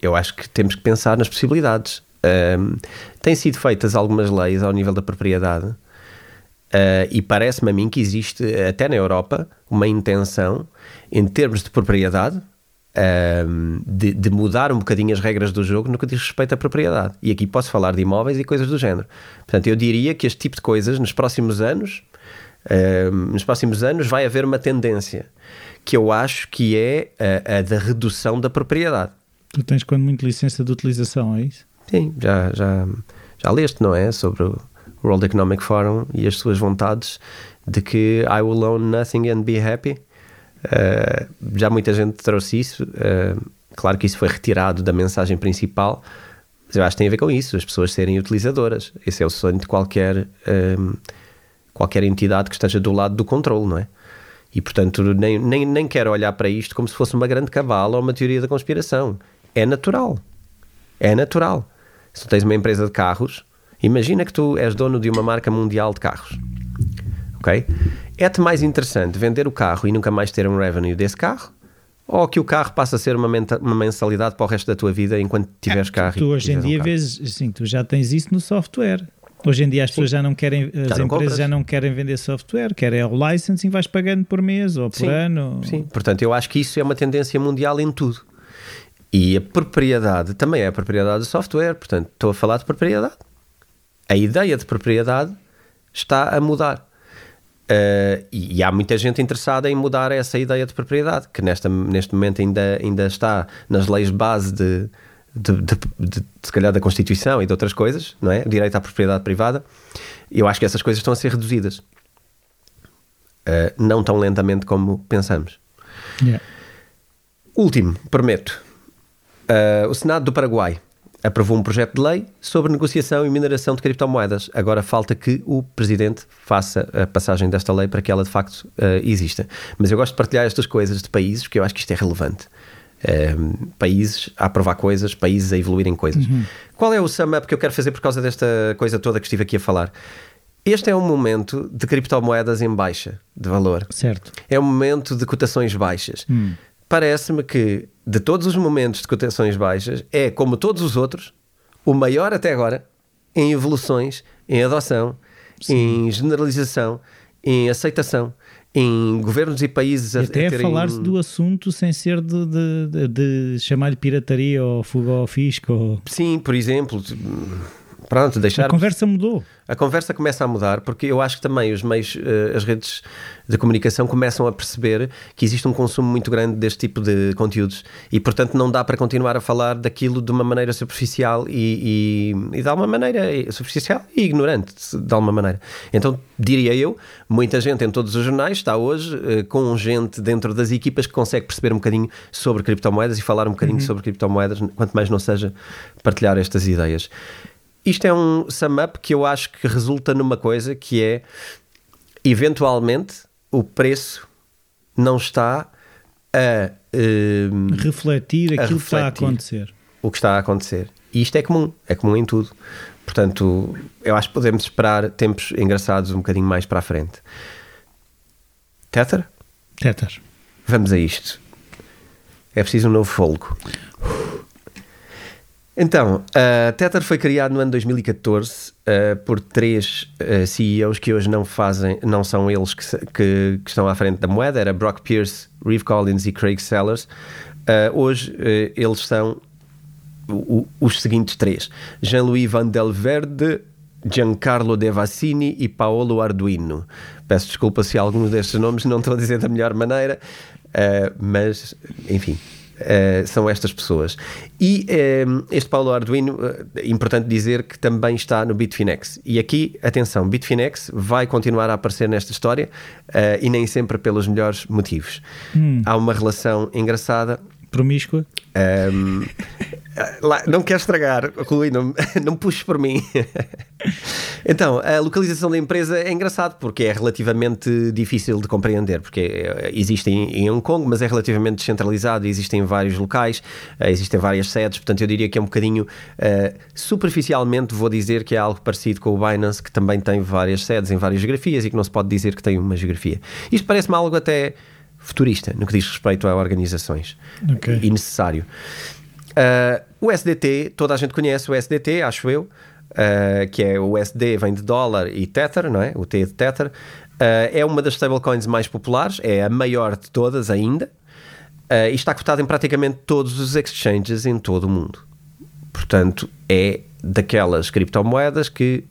Eu acho que temos que pensar nas possibilidades. Um, têm sido feitas algumas leis ao nível da propriedade uh, e parece-me a mim que existe, até na Europa, uma intenção, em termos de propriedade, um, de, de mudar um bocadinho as regras do jogo no que diz respeito à propriedade. E aqui posso falar de imóveis e coisas do género. Portanto, eu diria que este tipo de coisas, nos próximos anos, um, nos próximos anos, vai haver uma tendência que eu acho que é a, a da redução da propriedade. Tu tens quando muito licença de utilização, é isso? Sim, já, já, já leste, não é? Sobre o World Economic Forum e as suas vontades de que I will own nothing and be happy. Uh, já muita gente trouxe isso. Uh, claro que isso foi retirado da mensagem principal, mas eu acho que tem a ver com isso, as pessoas serem utilizadoras. Esse é o sonho de qualquer, um, qualquer entidade que esteja do lado do controle, não é? E portanto, nem, nem, nem quero olhar para isto como se fosse uma grande cabala ou uma teoria da conspiração. É natural. É natural. Se tens uma empresa de carros, imagina que tu és dono de uma marca mundial de carros. Ok? É-te mais interessante vender o carro e nunca mais ter um revenue desse carro? Ou que o carro passa a ser uma, uma mensalidade para o resto da tua vida enquanto tiveres carro? e Tu hoje em um dia carro? vês, assim, tu já tens isso no software. Hoje em dia as pessoas já não querem, as não empresas compras. já não querem vender software, querem o licensing, vais pagando por mês ou por Sim, ano. Sim, portanto, eu acho que isso é uma tendência mundial em tudo. E a propriedade também é a propriedade do software, portanto, estou a falar de propriedade. A ideia de propriedade está a mudar. Uh, e, e há muita gente interessada em mudar essa ideia de propriedade, que nesta, neste momento ainda, ainda está nas leis base de, de, de, de, de, se calhar, da Constituição e de outras coisas, não é? Direito à propriedade privada. Eu acho que essas coisas estão a ser reduzidas. Uh, não tão lentamente como pensamos. Yeah. Último, prometo. Uh, o Senado do Paraguai aprovou um projeto de lei sobre negociação e mineração de criptomoedas. Agora falta que o Presidente faça a passagem desta lei para que ela de facto uh, exista. Mas eu gosto de partilhar estas coisas de países porque eu acho que isto é relevante. Um, países a aprovar coisas, países a evoluírem coisas. Uhum. Qual é o sum up que eu quero fazer por causa desta coisa toda que estive aqui a falar? Este é um momento de criptomoedas em baixa de valor. Certo. É um momento de cotações baixas. Hum. Parece-me que, de todos os momentos de cotações baixas, é, como todos os outros, o maior até agora em evoluções, em adoção, Sim. em generalização, em aceitação, em governos e países e a, até terem... falar-se do assunto sem ser de, de, de, de chamar-lhe pirataria ou fuga ao fisco. Ou... Sim, por exemplo, pronto, deixar. A conversa mudou. A conversa começa a mudar porque eu acho que também os meios, uh, as redes de comunicação começam a perceber que existe um consumo muito grande deste tipo de conteúdos e, portanto, não dá para continuar a falar daquilo de uma maneira superficial e, e, e de alguma maneira superficial e ignorante, de alguma maneira. Então, diria eu, muita gente em todos os jornais está hoje uh, com gente dentro das equipas que consegue perceber um bocadinho sobre criptomoedas e falar um bocadinho uhum. sobre criptomoedas, quanto mais não seja partilhar estas ideias. Isto é um sum up que eu acho que resulta numa coisa que é eventualmente o preço não está a uh, refletir aquilo a refletir que está a acontecer. O que está a acontecer. E isto é comum, é comum em tudo. Portanto, eu acho que podemos esperar tempos engraçados um bocadinho mais para a frente. Tether? Tether. Vamos a isto. É preciso um novo folgo. Então, a uh, Tether foi criado no ano 2014 uh, por três uh, CEOs que hoje não fazem, não são eles que, que, que, estão à frente da moeda, era Brock Pierce, Reeve Collins e Craig Sellers. Uh, hoje eles são o, os seguintes três: Jean-Louis Van Del Verde, Giancarlo De Vassini e Paolo Arduino. Peço desculpa se alguns destes nomes não estou a dizer da melhor maneira, mas enfim. Uh, são estas pessoas. E uh, este Paulo Arduino, é importante dizer que também está no Bitfinex. E aqui, atenção, Bitfinex vai continuar a aparecer nesta história e nem sempre pelos melhores motivos. Hum. Há uma relação engraçada promíscua? Um, não quero estragar, Rui, não, não puxes por mim. então, a localização da empresa é engraçado porque é relativamente difícil de compreender, porque eh, existe em, Hong Kong, mas é relativamente descentralizado, existem vários locais, eh, existem várias sedes, portanto eu diria que é um bocadinho, uh, superficialmente vou dizer que é algo parecido com o Binance, que também tem várias sedes em várias geografias e que não se pode dizer que tem uma geografia. Isto parece-me algo até futurista no que diz respeito a organizações okay. e necessário. Uh, o SDT, toda a gente conhece o SDT, acho eu, uh, que é o SD vem de dólar e Tether, não é? O T de Tether. Uh, é uma das stablecoins mais populares, é a maior de todas ainda, e está cotada em praticamente todos os exchanges em todo o mundo. Portanto, é daquelas criptomoedas que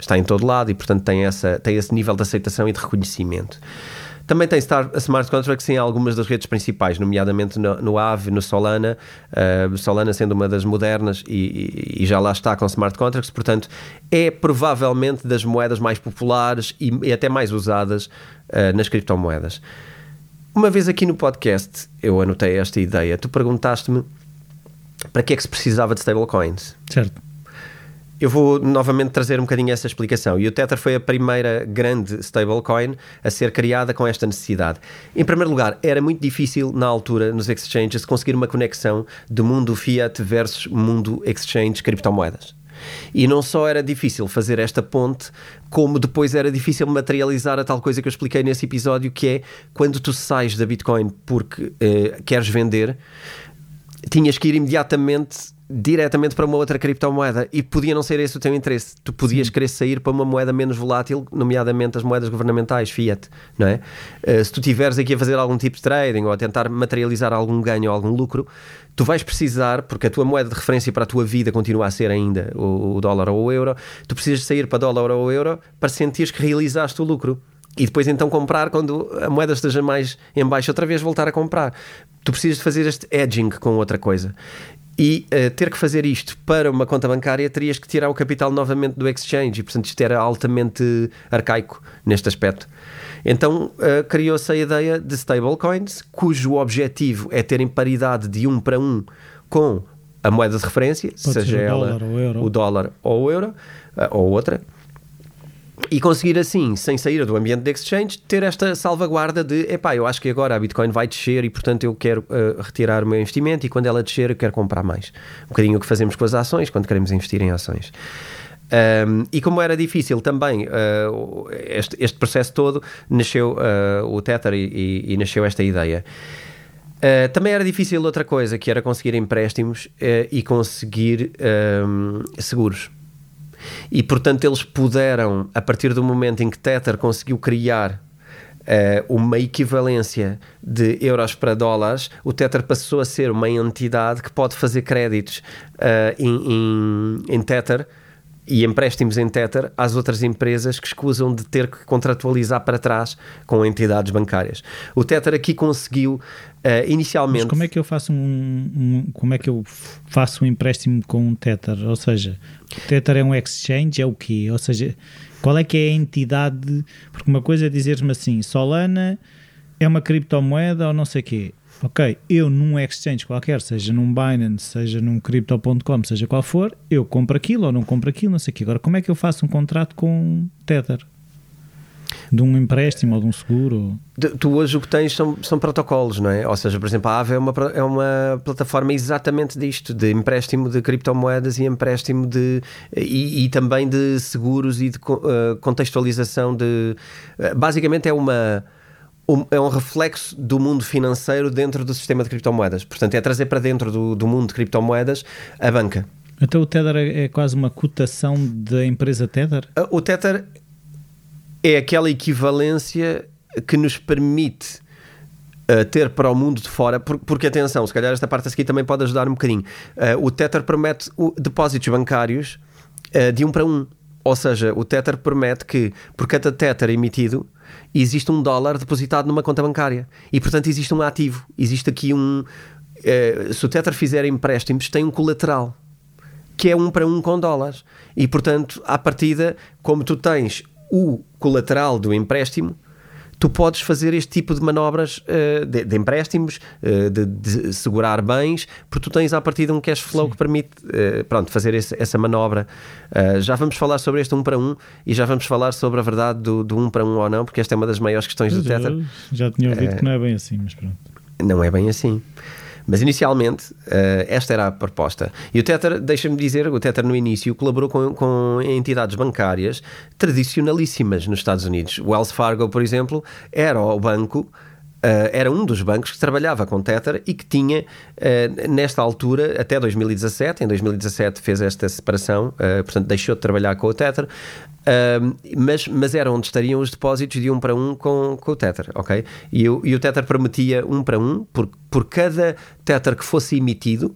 está em todo lado e, portanto, tem, essa, tem esse nível de aceitação e de reconhecimento. Também tem Star, smart contracts em algumas das redes principais, nomeadamente no, no no Solana, uh, Solana sendo uma das modernas e, e, já lá está com smart contracts, portanto é provavelmente das moedas mais populares e, e até mais usadas uh, nas criptomoedas. Uma vez aqui no podcast eu anotei esta ideia, tu perguntaste-me para que é que se precisava de stablecoins. Certo. Eu vou novamente trazer um bocadinho essa explicação. E o Tether foi a primeira grande stablecoin a ser criada com esta necessidade. Em primeiro lugar, era muito difícil na altura nos exchanges conseguir uma conexão do mundo fiat versus mundo exchange criptomoedas. E não só era difícil fazer esta ponte, como depois era difícil materializar a tal coisa que eu expliquei nesse episódio, que é quando tu sais da Bitcoin porque eh, queres vender, tinhas que ir imediatamente diretamente para uma outra criptomoeda e podia não ser esse o teu interesse. Tu podias Sim. querer sair para uma moeda menos volátil, nomeadamente as moedas governamentais, fiat, não é? Uh, se tu tiveres aqui a fazer algum tipo de trading ou a tentar materializar algum ganho ou algum lucro, tu vais precisar, porque a tua moeda de referência para a tua vida continua a ser ainda o, o dólar ou o euro, tu precisas sair para dólar ou euro para sentires que realizaste o lucro e depois então comprar quando a moeda esteja mais em baixo, outra vez voltar a comprar. Tu precisas de fazer este edging com outra coisa. E uh, ter que fazer isto para uma conta bancária, terias que tirar o capital novamente do exchange, e portanto isto era altamente arcaico neste aspecto. Então uh, criou-se a ideia de stablecoins, cujo objetivo é terem paridade de um para um com a moeda de referência, Pode seja ela o dólar ou o euro, uh, ou outra, e conseguir assim, sem sair do ambiente de exchange, ter esta salvaguarda de epá, eu acho que agora a Bitcoin vai descer e portanto eu quero uh, retirar o meu investimento e quando ela descer eu quero comprar mais. Um bocadinho o que fazemos com as ações quando queremos investir em ações. Um, e como era difícil também uh, este, este, processo todo, nasceu uh, o Tether e, e, e, nasceu esta ideia. Uh, também era difícil outra coisa, que era conseguir empréstimos e conseguir um, seguros. E portanto eles puderam, a partir do momento em que Tether conseguiu criar uh, uma equivalência de euros para dólares, o Tether passou a ser uma entidade que pode fazer créditos uh, em, em, Tether e empréstimos em Tether às outras empresas que escusam de ter que contratualizar para trás com entidades bancárias. O Tether aqui conseguiu uh, inicialmente. Mas como é que eu faço um, um, como é que eu faço um empréstimo com um Tether? Ou seja, Tether é um exchange, é o quê? Ou seja, qual é que é a entidade? Porque uma coisa é dizer-me assim, Solana é uma criptomoeda ou não sei o quê ok, eu num exchange qualquer, seja num Binance, seja num Crypto.com, seja qual for, eu compro aquilo ou não compro aquilo, não sei o quê. Agora, como é que eu faço um contrato com Tether? De um empréstimo ou de um seguro? Tu hoje o que tens são, são protocolos, não é? Ou seja, por exemplo, a Aave é uma, é uma plataforma exatamente disto, de empréstimo de criptomoedas e empréstimo de. e, e também de seguros e de uh, contextualização de. Uh, basicamente é uma é um reflexo do mundo financeiro dentro do sistema de criptomoedas. Portanto, é trazer para dentro do, do mundo de criptomoedas a banca. Então o Tether é, é quase uma cotação da empresa Tether? O Tether é aquela equivalência que nos permite uh, ter para o mundo de fora, porque, porque, atenção, se calhar esta parte aqui também pode ajudar um bocadinho. Uh, o Tether promete depósitos bancários uh, de um para um. Ou seja, o Tether promete que por cada Tether emitido existe um dólar depositado numa conta bancária. E, portanto, existe um ativo. Existe aqui um. Se o Tether fizer empréstimos, tem um colateral que é um para um com dólares. E, portanto, à partida, como tu tens o colateral do empréstimo, tu podes fazer este tipo de manobras uh, de, de, empréstimos, uh, de, de, segurar bens, porque tu tens a partir de um cash flow Sim. que permite uh, pronto, fazer esse, essa manobra. já vamos falar sobre este um para um e já vamos falar sobre a verdade do, do um para um ou não, porque esta é uma das maiores questões do Tether. Já tinha ouvido que não é bem assim, mas pronto. Não é bem assim. Mas inicialmente uh, esta era a proposta. E o Tether, deixa-me dizer, o Tether no início colaborou com, com, entidades bancárias tradicionalíssimas nos Estados Unidos. O Wells Fargo, por exemplo, era o banco Uh, era um dos bancos que trabalhava com Tether e que tinha, uh, nesta altura, até 2017, em 2017 fez esta separação, uh, portanto deixou de trabalhar com o Tether, mas, mas era onde estariam os depósitos de um para um com, com o Tether, ok? E, o, e o Tether prometia um para um, por, por cada Tether que fosse emitido,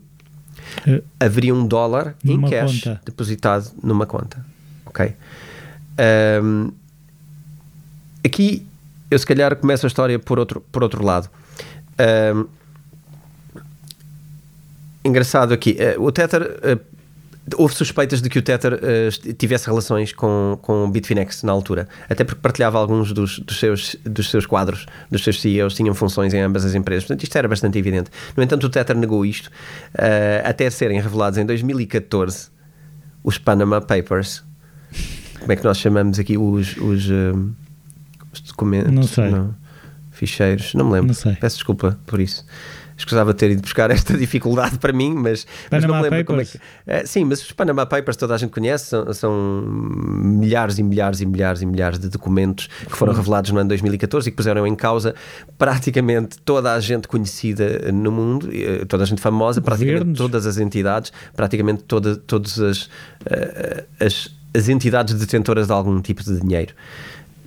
haveria um dólar em cash conta. depositado numa conta, ok? Um, aqui eu se calhar começo a história por outro, por outro lado. Um, engraçado aqui, uh, o Tether. Uh, houve suspeitas de que o Tether uh, tivesse relações com, com o Bitfinex na altura, até porque partilhava alguns dos, dos, seus, dos seus quadros, dos seus CEOs, tinham funções em ambas as empresas, portanto isto era bastante evidente. No entanto, o Tether negou isto, uh, até serem revelados em 2014 os Panama Papers. Como é que nós chamamos aqui os. os os documentos, não sei. Não, ficheiros, não me lembro. Não Peço desculpa por isso. Escusava ter ido buscar esta dificuldade para mim, mas, mas não me lembro Papers. como é que. É, sim, mas os Panama Papers toda a gente conhece, são, são, milhares e milhares e milhares e milhares de documentos que foram revelados no ano 2014 e que puseram em causa praticamente toda a gente conhecida no mundo, eh, toda a gente famosa, praticamente Governos. todas as entidades, praticamente toda, todas as, as, as entidades detentoras de algum tipo de dinheiro.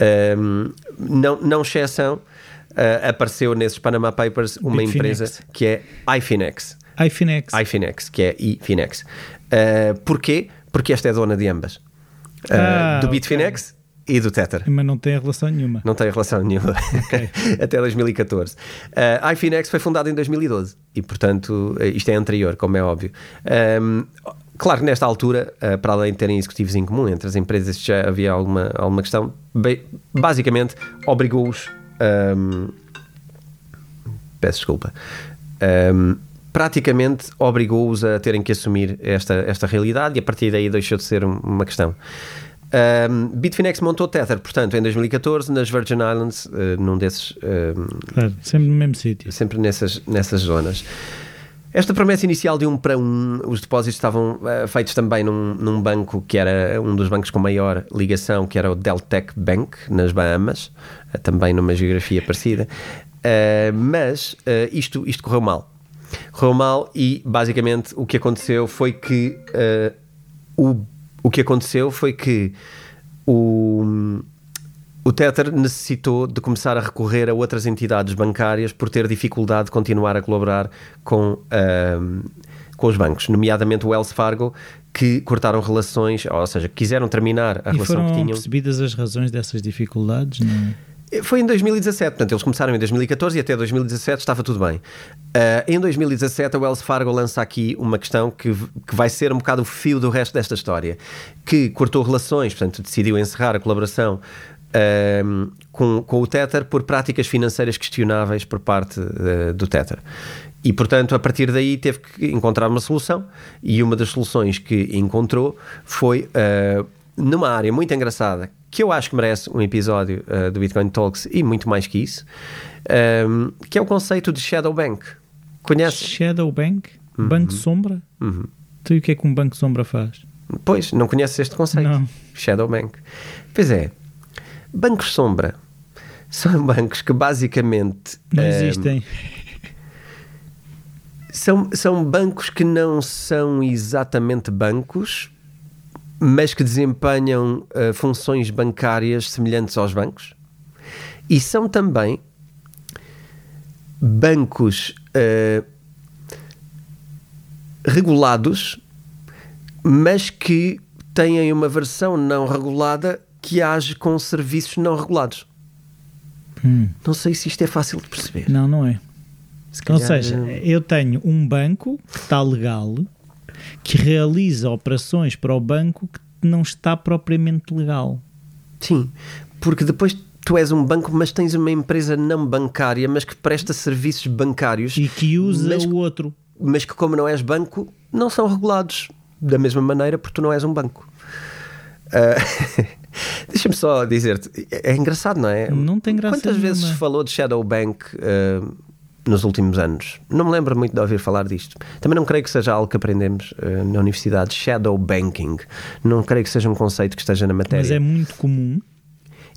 Um, não, não exceção, uh, apareceu nesses Panama Papers uma Bitfinex. empresa que é iFinex. iFinex. iFinex, que é iFinex. Uh, porquê? Porque esta é dona de ambas. Uh, ah, do Bitfinex okay. e do Tether. Mas não tem relação nenhuma. Não tem relação nenhuma. Okay. Até 2014. Uh, iFinex foi fundada em 2012 e, portanto, isto é anterior, como é óbvio. Um, Claro que nesta altura, uh, para além de terem executivos em comum entre as empresas, já havia alguma, alguma questão. basicamente, obrigou-os. Um, peço desculpa. Um, praticamente obrigou-os a terem que assumir esta, esta realidade e a partir daí deixou de ser uma questão. Um, Bitfinex montou Tether, portanto, em 2014, nas Virgin Islands, uh, num desses. Um, claro, sempre no mesmo sítio. Sempre nessas, nessas zonas. Esta promessa inicial de um para um, os depósitos estavam uh, feitos também num, num, banco que era um dos bancos com maior ligação, que era o Deltec Bank, nas Bahamas, uh, também numa geografia parecida. Uh, mas isto, isto correu mal. Correu mal e basicamente o que aconteceu foi que o, o que aconteceu foi que o o Tether necessitou de começar a recorrer a outras entidades bancárias por ter dificuldade de continuar a colaborar com, uh, com os bancos, nomeadamente o Wells Fargo, que cortaram relações, ou seja, quiseram terminar a e relação foram que tinham. percebidas as razões dessas dificuldades? Não? é? Foi em 2017, portanto, eles começaram em 2014 e até 2017 estava tudo bem. Uh, em 2017, a Wells Fargo lança aqui uma questão que, que vai ser um bocado o fio do resto desta história, que cortou relações, portanto, decidiu encerrar a colaboração uh, com, com o Tether por práticas financeiras questionáveis por parte uh, do Tether. E, portanto, a partir daí teve que encontrar uma solução, e uma das soluções que encontrou foi uh, numa área muito engraçada, que eu acho que merece um episódio uh, do Bitcoin Talks e muito mais que isso, um, que é o conceito de Shadow Bank. Conhece? Shadow Bank? Uhum. Banco Sombra? Uhum. Tu e o que é que um Banco Sombra faz? Pois, não conheces este conceito? Não. Shadow Bank. Pois é, bancos sombra são bancos que basicamente. Não um, existem. São, são bancos que não são exatamente bancos, mas que desempenham uh, funções bancárias semelhantes aos bancos. E são também bancos uh, regulados, mas que têm uma versão não regulada que age com serviços não regulados. Hum. Não sei se isto é fácil de perceber. Não, não é. Se Ou calhar, seja, eh, eu tenho um banco que está legal, que realiza operações para o banco que não está propriamente legal. Sim, porque depois tu és um banco, mas tens uma empresa não bancária, mas que presta serviços bancários, E que usa Mas- o outro. mas que, como não és banco, não são regulados da mesma maneira, porque tu não és um banco. Ah, Deixa-me só dizer-te, é engraçado, não é? Não tem graça Quantas vezes nenhuma. se falou de Shadow Bank ah, nos últimos anos? Não me lembro muito de ouvir falar disto. Também não creio que seja algo que aprendemos ah, na universidade. Shadow Banking. Não creio que seja um conceito que esteja na matéria. Mas é muito comum.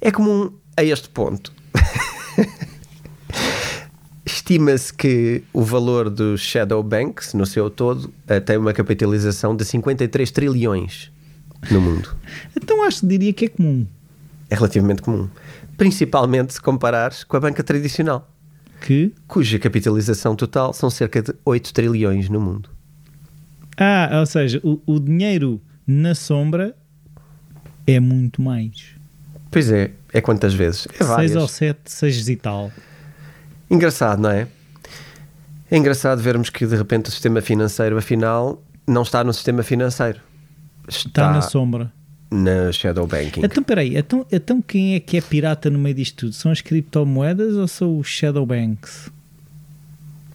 É comum a este ponto. Estima-se que o valor dos Shadow Banks, no seu todo, eh, tem uma capitalização de 53 trilhões no mundo. Então acho que diria que é comum. É relativamente comum. Principalmente se comparares com a banca tradicional, Que. cuja capitalização total são cerca de 8 trilhões no mundo. Ah, ou seja, o, o dinheiro na sombra é muito mais. Pois é, é quantas vezes? É várias. Seis ou sete, seis e tal. Engraçado, não é? É engraçado vermos que de repente o sistema financeiro, afinal, não está no sistema financeiro. Está na sombra. na shadow banking. Então, peraí, então, então quem é que é pirata no meio disto tudo? São as criptomoedas ou são os shadow banks?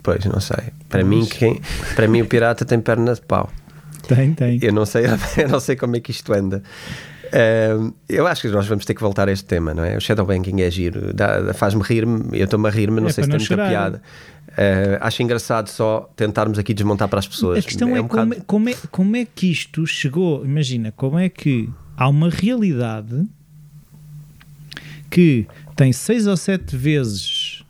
Pois, não sei. Para mim, quem, para mim o pirata tem perna de pau. Tem, tem. Eu não sei, eu não sei como é que isto anda. Eu acho que nós vamos ter que voltar a este tema, não é? O shadow banking é giro, faz-me rir-me, eu estou-me a rir-me, não É sei se tem muita piada. Ah, acho engraçado só tentarmos aqui desmontar para as pessoas. A questão é, um como, bocado- é, como, é, como é que isto chegou. Imagina, como é que há uma realidade que tem seis ou sete vezes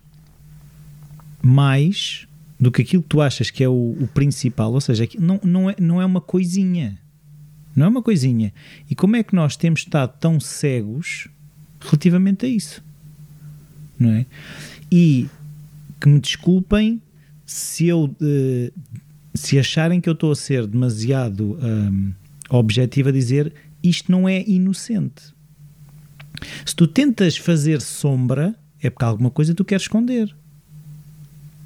mais do que aquilo que tu achas que é o, o principal, ou seja, não, não, é, não é uma coisinha. Não é uma coisinha. E como é que nós temos estado tão cegos relativamente a isso? Não é? E que me desculpem se eu eh, se acharem que eu estou a ser demasiado hum, objetivo a dizer isto não é inocente. Se tu tentas fazer sombra, é porque há alguma coisa tu queres esconder.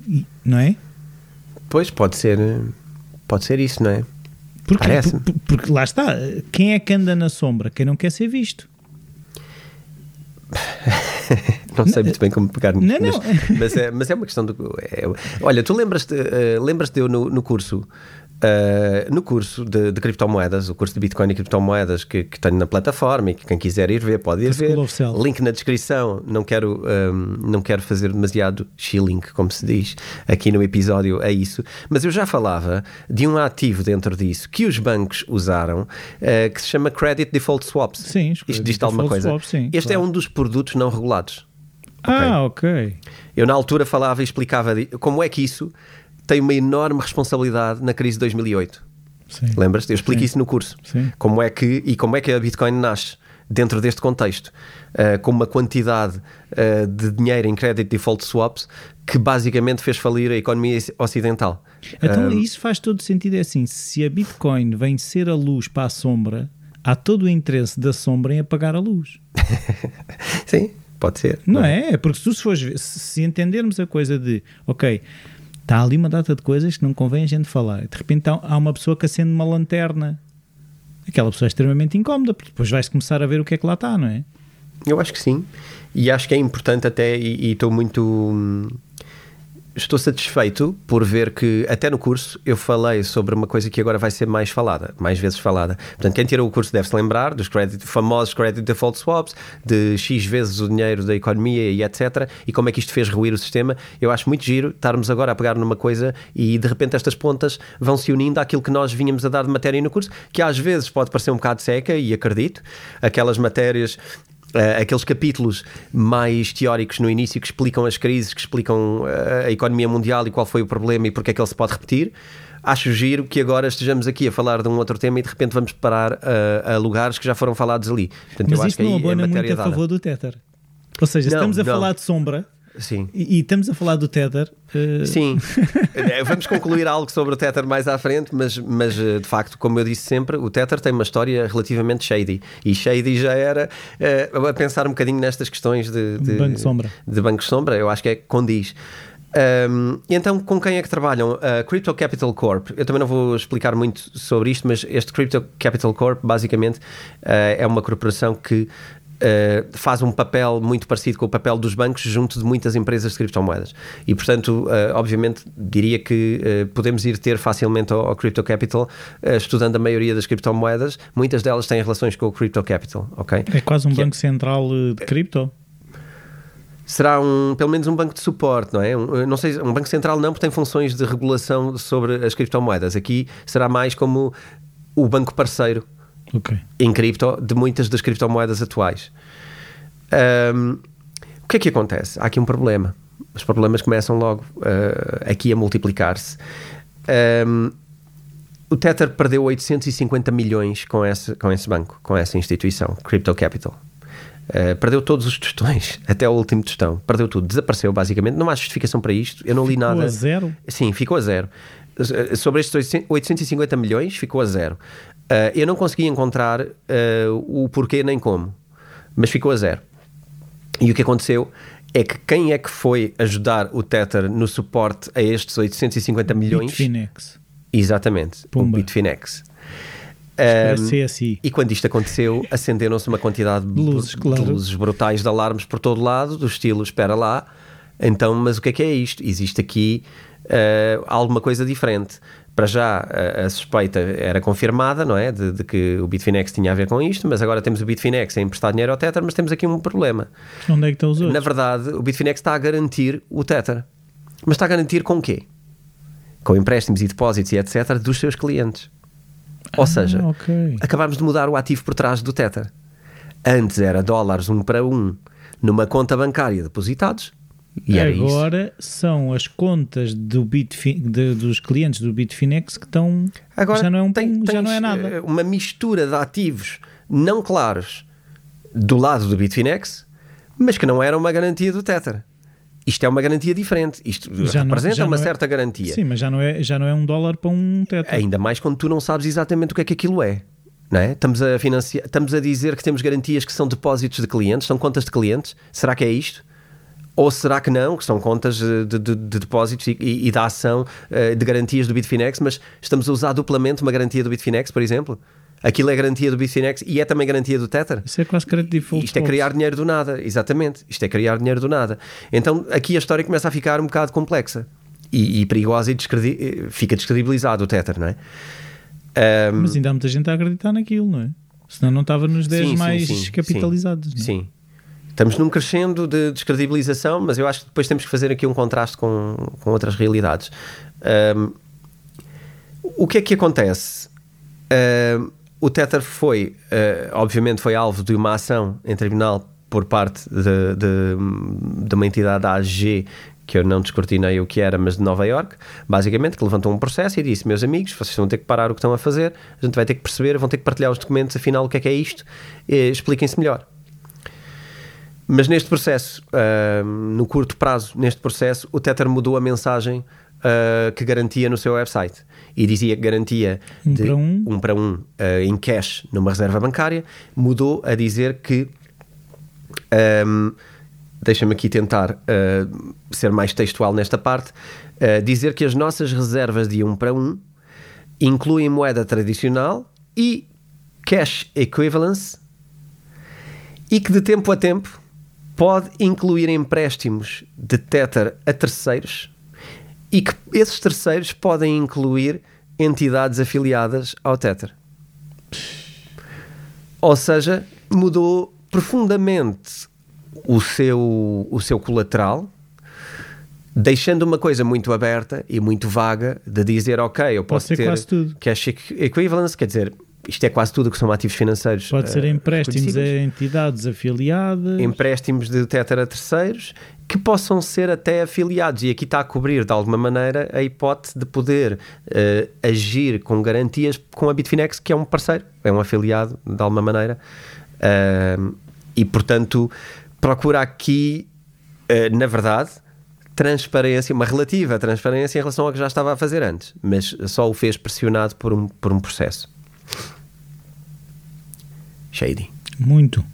E- não é? Pois, pode ser, pode ser isso, não é? Porque, Parece-me. por- porque lá está, quem é que anda na sombra? Quem não quer ser visto. Não sei muito bem como pegar não. Mas, mas é, mas é uma questão do. é- olha, tu lembras-te eh, lembras-te eu no, no curso. Eh, no curso de, de criptomoedas, o curso de Bitcoin e criptomoedas que, que tenho na plataforma e que quem quiser ir ver pode ir ver. Link na descrição. Não quero, ehm, não quero fazer demasiado shilling, como se diz aqui no episódio, é isso. Mas eu já falava de um ativo dentro disso que os bancos usaram eh, que se chama Credit Default Swaps. Sim, Isto diz alguma coisa. Swaps, sim, este claro. é um dos produtos não regulados. Ah, ok. Eu, na altura, falava e explicava como é que isso tem uma enorme responsabilidade na crise de 2008. Sim. Lembras-te? Eu explico Sim. isso no curso. Sim. Como é que, e como é que a Bitcoin nasce dentro deste contexto, uh, com uma quantidade uh, de dinheiro em credit default swaps que basicamente fez falir a economia ocidental. Então isso faz todo sentido. É assim, se a Bitcoin vem ser a luz para a sombra, há todo o interesse da sombra em apagar a luz. Sim, pode ser. Não, não é? é? Porque se, fores, se entendermos a coisa de, ok, está ali uma data de coisas que não convém a gente falar. De repente há uma pessoa que acende uma lanterna. Aquela pessoa é extremamente incómoda, porque depois vais começar a ver o que é que lá está, não é? Eu acho que sim. E acho que é importante até, e estou muito. Estou satisfeito por ver que, até no curso, eu falei sobre uma coisa que agora vai ser mais falada, mais vezes falada. Portanto, quem tirou o curso deve se lembrar dos famosos credit default swaps, de X vezes o dinheiro da economia e etc. E como é que isto fez ruir o sistema. Eu acho muito giro estarmos agora a pegar numa coisa e de repente estas pontas vão se unindo àquilo que nós vinhamos a dar de matéria no curso, que às vezes pode parecer um bocado seca, e acredito, aquelas matérias Uh, aqueles capítulos mais teóricos no início que explicam as crises, que explicam uh, a economia mundial e qual foi o problema e porque é que ele se pode repetir. Acho giro que agora estejamos aqui a falar de um outro tema e de repente vamos parar uh, a lugares que já foram falados ali. Portanto, Mas isto não abona é muito a favor do Tether. Ou seja, não, estamos a não. falar de sombra Sim. E, e, estamos a falar do Tether. Uh... Sim. É, vamos concluir algo sobre o Tether mais à frente, mas, mas eh, de facto, como eu disse sempre, o Tether tem uma história relativamente shady. E shady já era uh, a pensar um bocadinho nestas questões de, de, banco sombra. de banco sombra. Eu acho que é condiz. Um, então, com quem é que trabalham? A Crypto Capital Corp. Eu também não vou explicar muito sobre isto, mas este Crypto Capital Corp, basicamente, uh, é uma corporação que Uh, faz um papel muito parecido com o papel dos bancos junto de muitas empresas de criptomoedas. E, portanto, uh, obviamente, diria que uh, podemos ir ter facilmente ao, ao Crypto Capital, estudando a maioria das criptomoedas. Muitas delas têm relações com o Crypto Capital, ok? É quase um que é banco é... central de cripto? Será um, pelo menos um banco de suporte, não é? Um, não sei, um banco central não, porque tem funções de regulação sobre as criptomoedas. Aqui será mais como o banco parceiro okay. em cripto de muitas das criptomoedas atuais. Um, o que é que acontece? Há aqui um problema. Os problemas começam logo uh, aqui a multiplicar-se. Um, o Tether perdeu 850 milhões com esse, com esse banco, com essa instituição, Crypto Capital. Uh, perdeu todos os tostões, até o último tostão. Perdeu tudo, desapareceu basicamente. Não há justificação para isto. Eu não li nada. Ficou a zero? Sim, ficou a zero. Sobre estes 850 milhões, ficou a zero. Uh, eu não consegui encontrar uh, o porquê nem como, mas ficou a zero. E o que aconteceu é que quem é que foi ajudar o Tether no suporte a estes 850 milhões? Bitfinex. Exatamente, Pumba. o Bitfinex. Um, e quando isto aconteceu, acenderam-se uma quantidade de luzes, claro. de luzes brutais de alarmes por todo lado, do estilo espera lá. Então, mas o que é que é isto? Existe aqui uh, alguma coisa diferente para já a, a, suspeita era confirmada, não é? De, de, que o Bitfinex tinha a ver com isto, mas agora temos o Bitfinex a emprestar dinheiro ao Tether, mas temos aqui um problema. Onde é que estão os outros? Na verdade, o Bitfinex está a garantir o Tether. Mas está a garantir com o quê? Com empréstimos e depósitos e etc. dos seus clientes. Ou ah, seja, okay. acabámos de mudar o ativo por trás do Tether. Antes era dólares um para um numa conta bancária depositados e agora são as contas do Bitfin, de, dos clientes do Bitfinex que estão. Agora já não é, um, tem, já não é nada. Eh, uma mistura de ativos não claros do lado do Bitfinex, mas que não era uma garantia do Tether. Isto é uma garantia diferente. Isto já representa não, uma é, certa garantia. Sim, mas já não, é, já não é um dólar para um Tether. Ainda mais quando tu não sabes exatamente o que é que aquilo é. Não é? Estamos, a financiar, estamos a dizer que temos garantias que são depósitos de clientes, são contas de clientes. Será que é isto? Ou será que não, que são contas de, de, de depósitos e, e, da ação uh, de garantias do Bitfinex, mas estamos a usar duplamente uma garantia do Bitfinex, por exemplo? Aquilo é garantia do Bitfinex e é também garantia do Tether. Isso é quase crédito default. Isto é criar dinheiro do nada, exatamente. Isto é criar dinheiro do nada. Então aqui a história começa a ficar um bocado complexa e, e perigosa e descredi eh, fica descredibilizado o Tether, não é? Um... Mas ainda há muita gente a acreditar naquilo, não é? Senão não estava nos 10 sim, mais sim, sim, capitalizados. Sim, sim. Estamos num crescendo de descredibilização, mas eu acho que depois temos que fazer aqui um contraste com, com outras realidades. Um, o que é que acontece? O Tether foi, uh, obviamente, foi alvo de uma ação em tribunal por parte de, de, de uma entidade AG que eu não descortinei o que era, mas de Nova York, basicamente, que levantou um processo e disse: Meus amigos, vocês vão ter que parar o que estão a fazer, a gente vai ter que perceber, vão ter que partilhar os documentos, afinal, o que é que é isto, expliquem-se melhor. Mas neste processo, uh, no curto prazo, neste processo, o Tether mudou a mensagem uh, que garantia no seu website. E dizia que garantia um de para um, um, para um uh, em cash numa reserva bancária, mudou a dizer que. Um, Deixa-me aqui tentar ser mais textual nesta parte. dizer que as nossas reservas de um para um incluem moeda tradicional e cash equivalence e que de tempo a tempo pode incluir empréstimos de Tether a terceiros e que esses terceiros podem incluir entidades afiliadas ao Tether. Ou seja, mudou profundamente o seu, o seu colateral, deixando uma coisa muito aberta e muito vaga de dizer, ok, eu posso Pode ser ter quase tudo. cash equivalence, quer dizer, isto é quase tudo que são ativos financeiros. Pode ser uh, empréstimos a entidades afiliadas. Empréstimos de Tether a terceiros que possam ser até afiliados. E aqui está a cobrir, de alguma maneira, a hipótese de poder uh, agir com garantias com a Bitfinex, que é um parceiro, é um afiliado, de alguma maneira. Uh, e, portanto, procura aqui, na verdade, transparência, uma relativa transparência em relação ao que já estava a fazer antes, mas só o fez pressionado por um, por um processo. Shady. Muito.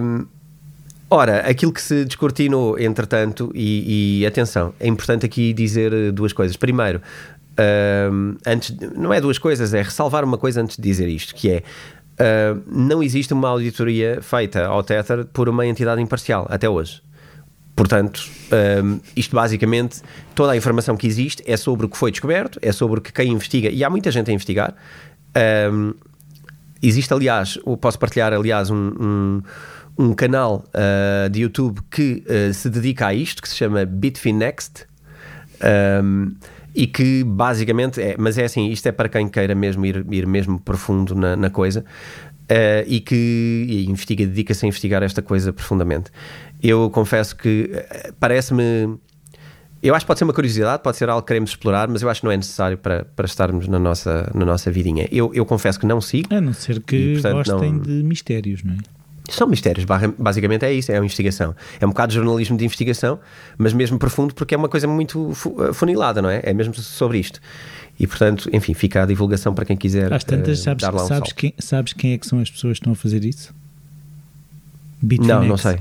um, ora, aquilo que se descortinou, entretanto, e, e, atenção, é importante aqui dizer duas coisas. Primeiro, um, antes, não é duas coisas, é ressalvar uma coisa antes de dizer isto, que é uh, não existe uma auditoria feita ao Tether por uma entidade imparcial, até hoje. Portanto, um, isto basicamente, toda a informação que existe é sobre o que foi descoberto, é sobre o que quem investiga, e há muita gente a investigar. Um, existe, aliás, posso partilhar, aliás, um, um, canal uh, de YouTube que uh, se dedica a isto, que se chama Bitfinext. Um, e que basicamente é, mas é assim, isto é para quem queira mesmo ir, ir mesmo profundo na, na coisa uh, e que e investiga, dedica-se a investigar esta coisa profundamente. Eu confesso que parece-me eu acho que pode ser uma curiosidade, pode ser algo que queremos explorar, mas eu acho que não é necessário para, para estarmos na nossa, na nossa vidinha. Eu, eu confesso que não sigo. A não ser que e, portanto, gostem não... de mistérios, não é? São mistérios, basicamente é isso, é uma investigação. É um bocado de jornalismo de investigação, mas mesmo profundo porque é uma coisa muito eh, funilada, não é? É mesmo sobre isto. E portanto, enfim, fica a divulgação para quem quiser. Às tantas, uh, sabes, um sabes, quem, sabes quem é que são as pessoas que estão a fazer isso? Bitfinex. Não, não sei.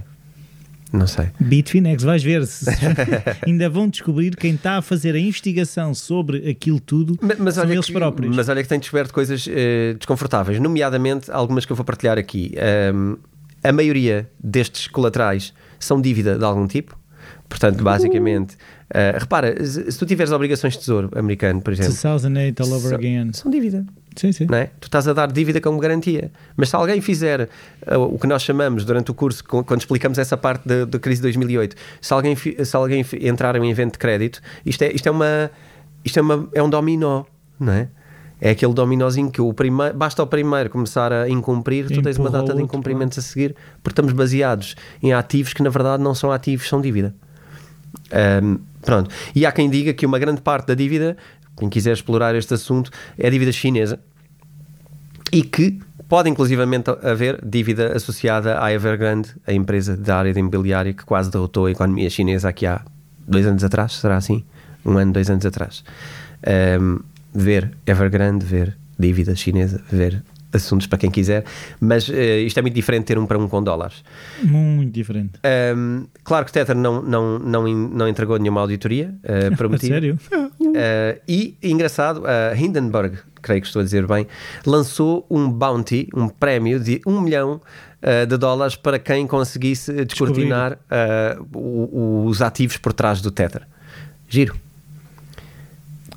Não sei. Bitfinex, vais ver. -se. Ainda vão descobrir quem está a fazer a investigação sobre aquilo tudo mas, mas são eles que, próprios. Mas olha que tenho descoberto coisas uh, desconfortáveis, nomeadamente algumas que eu vou partilhar aqui. Um, a maioria destes colaterais são dívida de algum tipo. Portanto, basicamente, uh, repara, se tu tiveres obrigações de tesouro americano, por exemplo, 2008 all over again. São dívida. Sim, sim. É? Tu estás a dar dívida como garantia. Mas se alguém fizer uh, o que nós chamamos durante o curso, quando explicamos essa parte da, da crise de 2008, se alguém, se alguém entrar em um evento de crédito, isto é, isto é, uma, isto é, uma, é um dominó, não é? É aquele dominozinho que o primeiro, basta o primeiro começar a incumprir, tu tens uma data de incumprimentos a seguir, porque estamos baseados em ativos que na verdade não são ativos, são dívida. Um, pronto. E há quem diga que uma grande parte da dívida, quem quiser explorar este assunto, é a dívida chinesa e que pode inclusivamente haver dívida associada à Evergrande, a empresa da área de imobiliária que quase derrotou a economia chinesa aqui há dois anos atrás, será assim? Um ano, dois anos atrás. Um, ver Evergrande, ver dívida chinesa, ver assuntos para quem quiser, mas uh, isto é muito diferente ter um para um com dólares. Muito diferente. Um, claro que Tether não, não, não, não entregou nenhuma auditoria uh, prometida. Sério? Uh, e, engraçado, a Hindenburg, creio que estou a dizer bem, lançou um bounty, um prémio de um milhão de dólares para quem conseguisse descortinar os ativos por trás do Tether. Giro.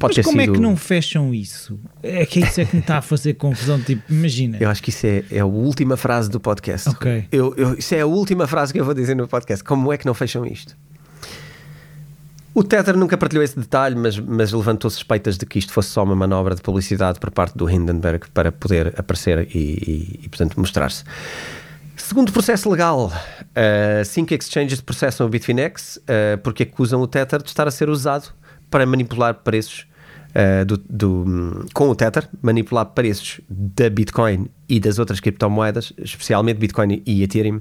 Pode Mas como sido... é que não fecham isso? É que isso é que me está a fazer confusão. Tipo, imagina. Eu acho que isso é, é a última frase do podcast. Ok. Eu, eu, isso é a última frase que eu vou dizer no podcast. Como é que não fecham isto? O Tether nunca partilhou esse detalhe, mas, mas levantou suspeitas de que isto fosse só uma manobra de publicidade por parte do Hindenburg para poder aparecer e, e, e portanto, mostrar-se. Segundo processo legal, uh, cinco exchanges processam o Bitfinex uh, porque acusam o Tether de estar a ser usado para manipular preços uh, do, do, com o Tether, manipular preços da Bitcoin e das outras criptomoedas, especialmente Bitcoin e Ethereum,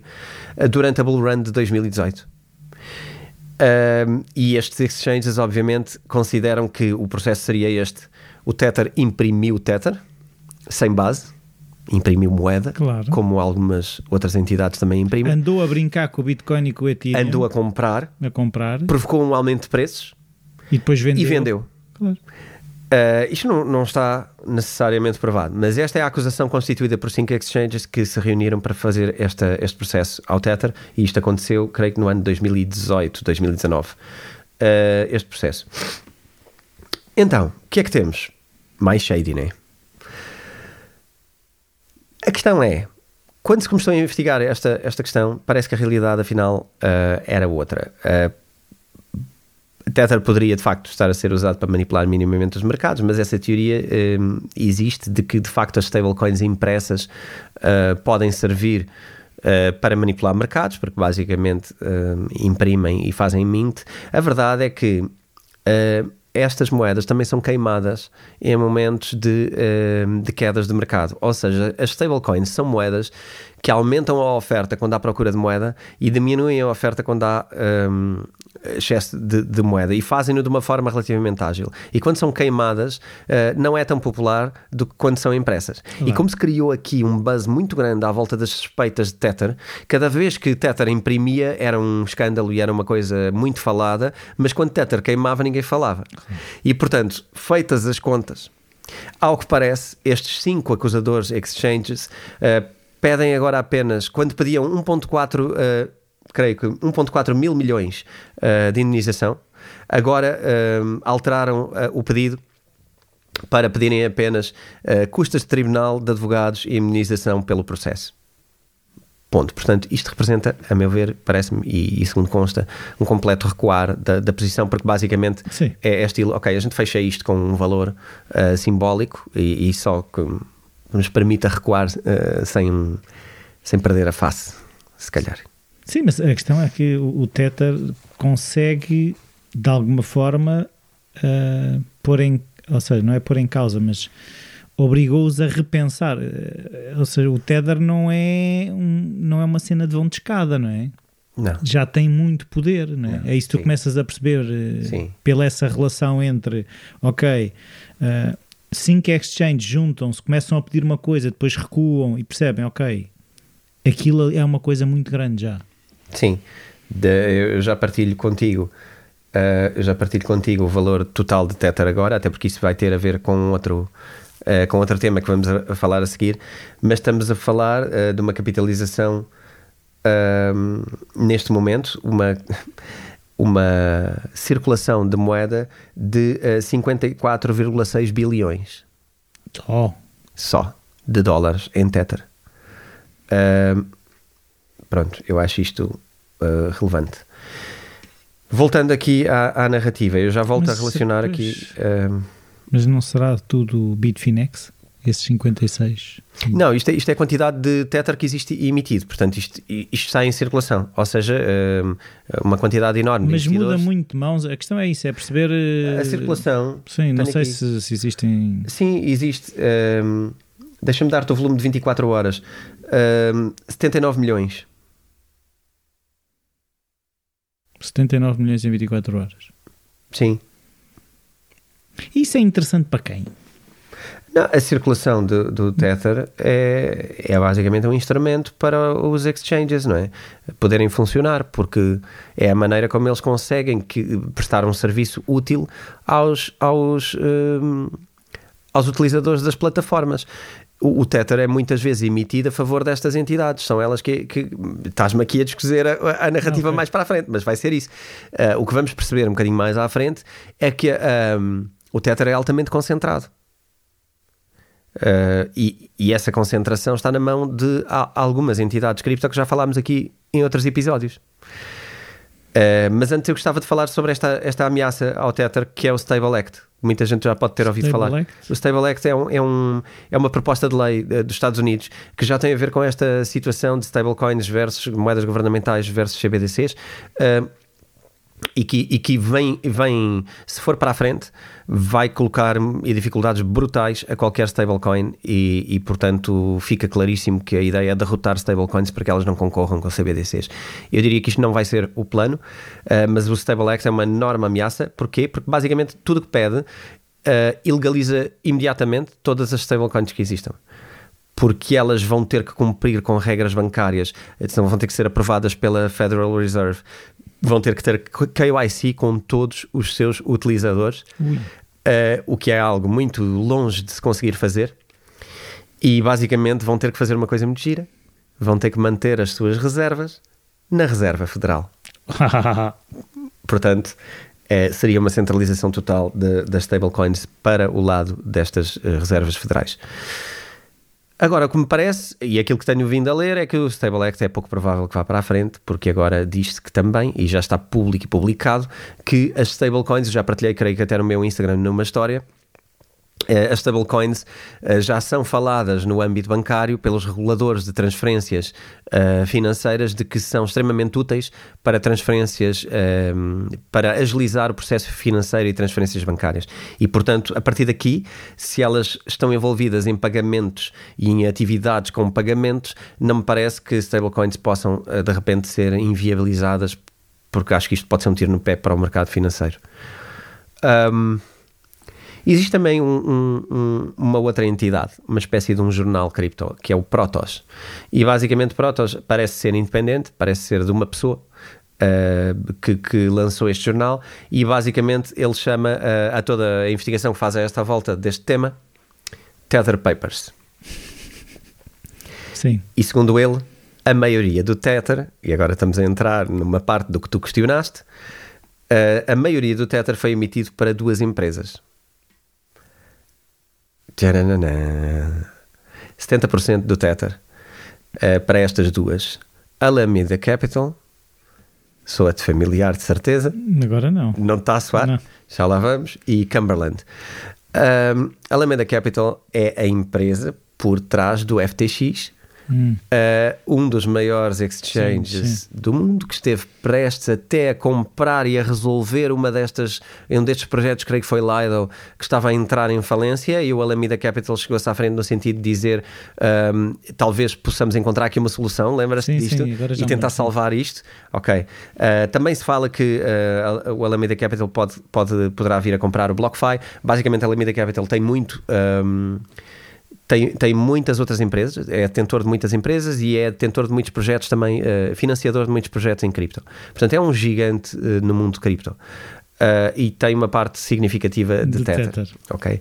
uh, durante a bull run de 2018. Uh, e estes exchanges, obviamente, consideram que o processo seria este: o Tether imprimiu o Tether sem base, imprimiu moeda, Claro. como algumas outras entidades também imprimem. Andou a brincar com o Bitcoin e com o Ethereum. Andou a comprar, a comprar provocou um aumento de preços e depois vendeu. e vendeu. Claro. Uh, isto não, não está necessariamente provado, mas esta é a acusação constituída por cinco exchanges que se reuniram para fazer esta, este processo ao Tether e isto aconteceu, creio que no ano de 2018, 2019, uh, este processo. Então, o que é que temos? Mais shady, né? A questão é, quando se começou a investigar esta, esta questão, parece que a realidade afinal uh, era outra. Uh, Tether poderia de facto estar a ser usado para manipular minimamente os mercados, mas essa teoria um, existe de que de facto as stablecoins impressas uh, podem servir uh, para manipular mercados, porque basicamente uh, imprimem e fazem mint. A verdade é que estas moedas também são queimadas em momentos de, de quedas de mercado, ou seja, as stablecoins são moedas que aumentam a oferta quando há procura de moeda e diminuem a oferta quando há um, excesso de, de, moeda e fazem-no de uma forma relativamente ágil. E quando são queimadas, uh, não é tão popular do que quando são impressas. Claro. E como se criou aqui um buzz muito grande à volta das suspeitas de Tether, cada vez que Tether imprimia era um escândalo e era uma coisa muito falada, mas quando Tether queimava ninguém falava. E portanto, feitas as contas, ao que parece, estes cinco acusadores exchanges. Uh, pedem agora apenas, quando pediam 1.4, uh, creio que 1.4 mil milhões uh, de indenização, agora uh, alteraram o pedido para pedirem apenas custas de tribunal, de advogados e indenização pelo processo. Ponto. Portanto, isto representa, a meu ver, parece-me, e, e, segundo consta, um completo recuar da, da posição, porque basicamente é, é, estilo, ok, a gente fecha isto com um valor simbólico e, e só que nos permita recuar uh, sem, sem perder a face, se calhar. Sim, mas a questão é que o, o Tether consegue, de alguma forma, uh, pôr em. Ou seja, não é pôr em causa, mas obrigou-os a repensar. Uh, ou seja, o Tether não é, um, não é uma cena de vão de escada, não é? Não. Já tem muito poder, não é? Não, é isso que tu começas a perceber uh, pela essa relação entre, ok, uh, cinco exchanges juntam-se, começam a pedir uma coisa, depois recuam e percebem, ok, aquilo é uma coisa muito grande já. Sim, de, eu já partilho contigo. Uh, eu já partilho contigo o valor total de Tether agora, até porque isso vai ter a ver com outro, uh, com outro tema que vamos a, a falar a seguir, mas estamos a falar uh, de uma capitalização neste momento, uma uma circulação de moeda de uh, 54,6 bilhões. Só. Só. De dólares em Tether. Uh, pronto, eu acho isto uh, relevante. Voltando aqui à, à, narrativa, eu já volto mas, a relacionar aqui. Uh, mas não será tudo Bitfinex? esses 56? Não, isto é, isto é a quantidade de Tether que existe emitido, portanto isto, isto está em circulação, ou seja, hum, uma quantidade enorme Mas muda muito de mãos, a questão é isso, é perceber... A eh, circulação... Sim, não sei se, se, existem... Sim, existe... Um, Deixa-me dar-te o volume de 24 horas. Um, 79 milhões. 79 milhões em 24 horas. Sim. Isso é interessante para quem? Não, a circulação do, do Tether é, é basicamente um instrumento para os exchanges, não é? Poderem funcionar, porque é a maneira como eles conseguem que, prestar um serviço útil aos, aos, um, aos utilizadores das plataformas o, o Tether é muitas vezes emitido a favor destas entidades. São elas que. que Estás-me aqui a descozer a, a narrativa okay. mais para a frente, mas vai ser isso. Uh, o que vamos perceber um bocadinho mais à frente é que um, o Tether é altamente concentrado. Uh, e, e, essa concentração está na mão de algumas entidades cripto que já falámos aqui em outros episódios. Uh, mas antes eu gostava de falar sobre esta, esta ameaça ao Tether, que é o Stable Act. Muita gente já pode ter ouvido Stable falar. Act? O Stable Act é, um, é, um, é uma proposta de lei uh, dos Estados Unidos que já tem a ver com esta situação de stablecoins versus moedas governamentais versus CBDCs. Uh, e que, e que vem, vem, se for para a frente, vai colocar dificuldades brutais a qualquer stablecoin e, e, portanto, fica claríssimo que a ideia é derrotar stablecoins para que elas não concorram com CBDCs. Eu diria que isto não vai ser o plano, uh, mas o StableX é uma enorme ameaça. Porquê? Porque, basicamente, tudo que pede uh, ilegaliza imediatamente todas as stablecoins que existam porque elas vão ter que cumprir com regras bancárias, então vão ter que ser aprovadas pela Federal Reserve, vão ter que ter KYC com todos os seus utilizadores, uh, o que é algo muito longe de se conseguir fazer. E basicamente vão ter que fazer uma coisa muito gira: vão ter que manter as suas reservas na Reserva Federal. Portanto, é, seria uma centralização total das stablecoins para o lado destas uh, reservas federais. Agora, o que me parece, e aquilo que tenho vindo a ler, é que o Stable Act é pouco provável que vá para a frente, porque agora diz-se que também, e já está público e publicado, que as stablecoins, já partilhei, creio que até no meu Instagram, numa história, as stablecoins eh, já são faladas no âmbito bancário pelos reguladores de transferências uh, financeiras de que são extremamente úteis para transferências, para agilizar o processo financeiro e transferências bancárias. E, portanto, a partir daqui, se elas estão envolvidas em pagamentos e em atividades com pagamentos, não me parece que stablecoins possam, de repente, ser inviabilizadas, porque acho que isto pode ser um tiro no pé para o mercado financeiro. Um, Existe também um, um, um, uma outra entidade, uma espécie de um jornal cripto, que é o Protos. E basicamente Protos parece ser independente, parece ser de uma pessoa uh, que, que, lançou este jornal e basicamente ele chama uh, a toda a investigação que faz a esta volta deste tema Tether Papers. Sim. E segundo ele, a maioria do Tether, e agora estamos a entrar numa parte do que tu questionaste, uh, a maioria do Tether foi emitido para duas empresas 70% do Tether uh, para estas duas. Alameda Capital, soa-te familiar de certeza. Agora não. Não está a soar? Não. Já lá vamos. E Cumberland. Um, Alameda Capital é a empresa por trás do FTX, Hum. Uh, um dos maiores exchanges sim, sim. do mundo que esteve prestes até a comprar e a resolver uma destas, um destes projetos, creio que foi Lido, que estava a entrar em falência e o Alameda Capital chegou-se à frente no sentido de dizer um, talvez possamos encontrar aqui uma solução, lembra-se disto? e tentar salvar isto. Ok. Uh, também se fala que uh, o Alameda Capital pode, pode, poderá vir a comprar o BlockFi. Basicamente, a Alameda Capital tem muito. Um, tem, tem muitas outras empresas, é detentor de muitas empresas e é detentor de muitos projetos também, uh, financiador de muitos projetos em cripto. Portanto, é um gigante uh, no mundo de cripto. Uh, e tem uma parte significativa de, de tether. tether. Ok.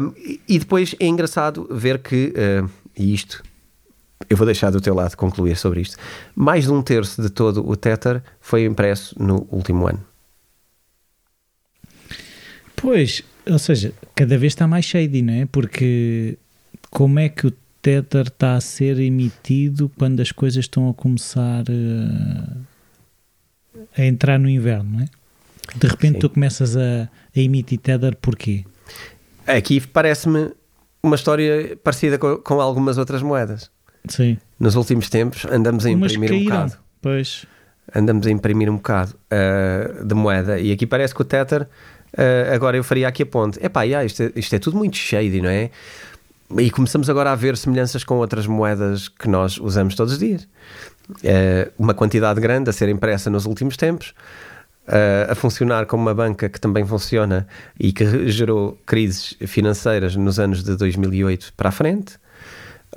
Um, e depois é engraçado ver que, e isto eu vou deixar do teu lado concluir sobre isto, mais de um terço de todo o Tether foi impresso no último ano. Pois, ou seja, cada vez está mais shady, não é? Porque como é que o Tether está a ser emitido quando as coisas estão a começar uh, a entrar no inverno, não é? De repente Sim. tu começas a, a emitir Tether porquê? Aqui parece-me uma história parecida com, com, algumas outras moedas. Sim. Nos últimos tempos andamos a imprimir um bocado. Pois. Andamos a imprimir um bocado uh, de moeda e aqui parece que o Tether, uh, agora eu faria aqui a ponte. Epá, yeah, isto, é, isto é tudo muito shady, não é? E começamos agora a ver semelhanças com outras moedas que nós usamos todos os dias. É uma quantidade grande a ser impressa nos últimos tempos, a funcionar como uma banca que também funciona e que gerou crises financeiras nos anos de 2008 para a frente.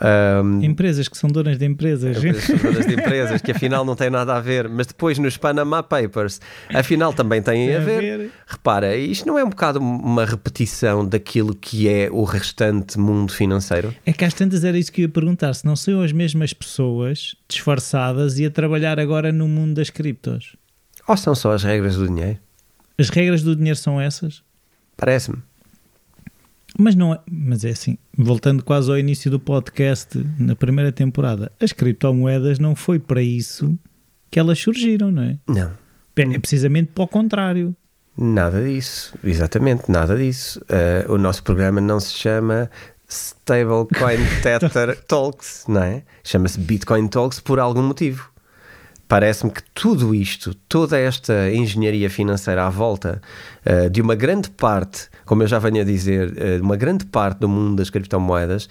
Um, empresas que são donas de empresas. Empresas que são donas de empresas, que afinal não têm nada a ver, mas depois nos Panama Papers, afinal também têm Tem a, ver. ver. Repara, isto não é um bocado uma repetição daquilo que é o restante mundo financeiro? É que às tantas era isso que eu ia perguntar, se não são as mesmas pessoas disfarçadas e a trabalhar agora no mundo das criptos. Ou são só as regras do dinheiro? As regras do dinheiro são essas? Parece-me. Mas não é, mas é assim, voltando quase ao início do podcast, na primeira temporada, as criptomoedas não foi para isso que elas surgiram, não é? Não. É precisamente para o contrário. Nada disso, exatamente, nada disso. Uh, o nosso programa não se chama Stablecoin Tether Talks, não é? Chama-se Bitcoin Talks por algum motivo. Parece-me que tudo isto, toda esta engenharia financeira à volta uh, de uma grande parte, como eu já venho a dizer, uh, uma grande parte do mundo das criptomoedas,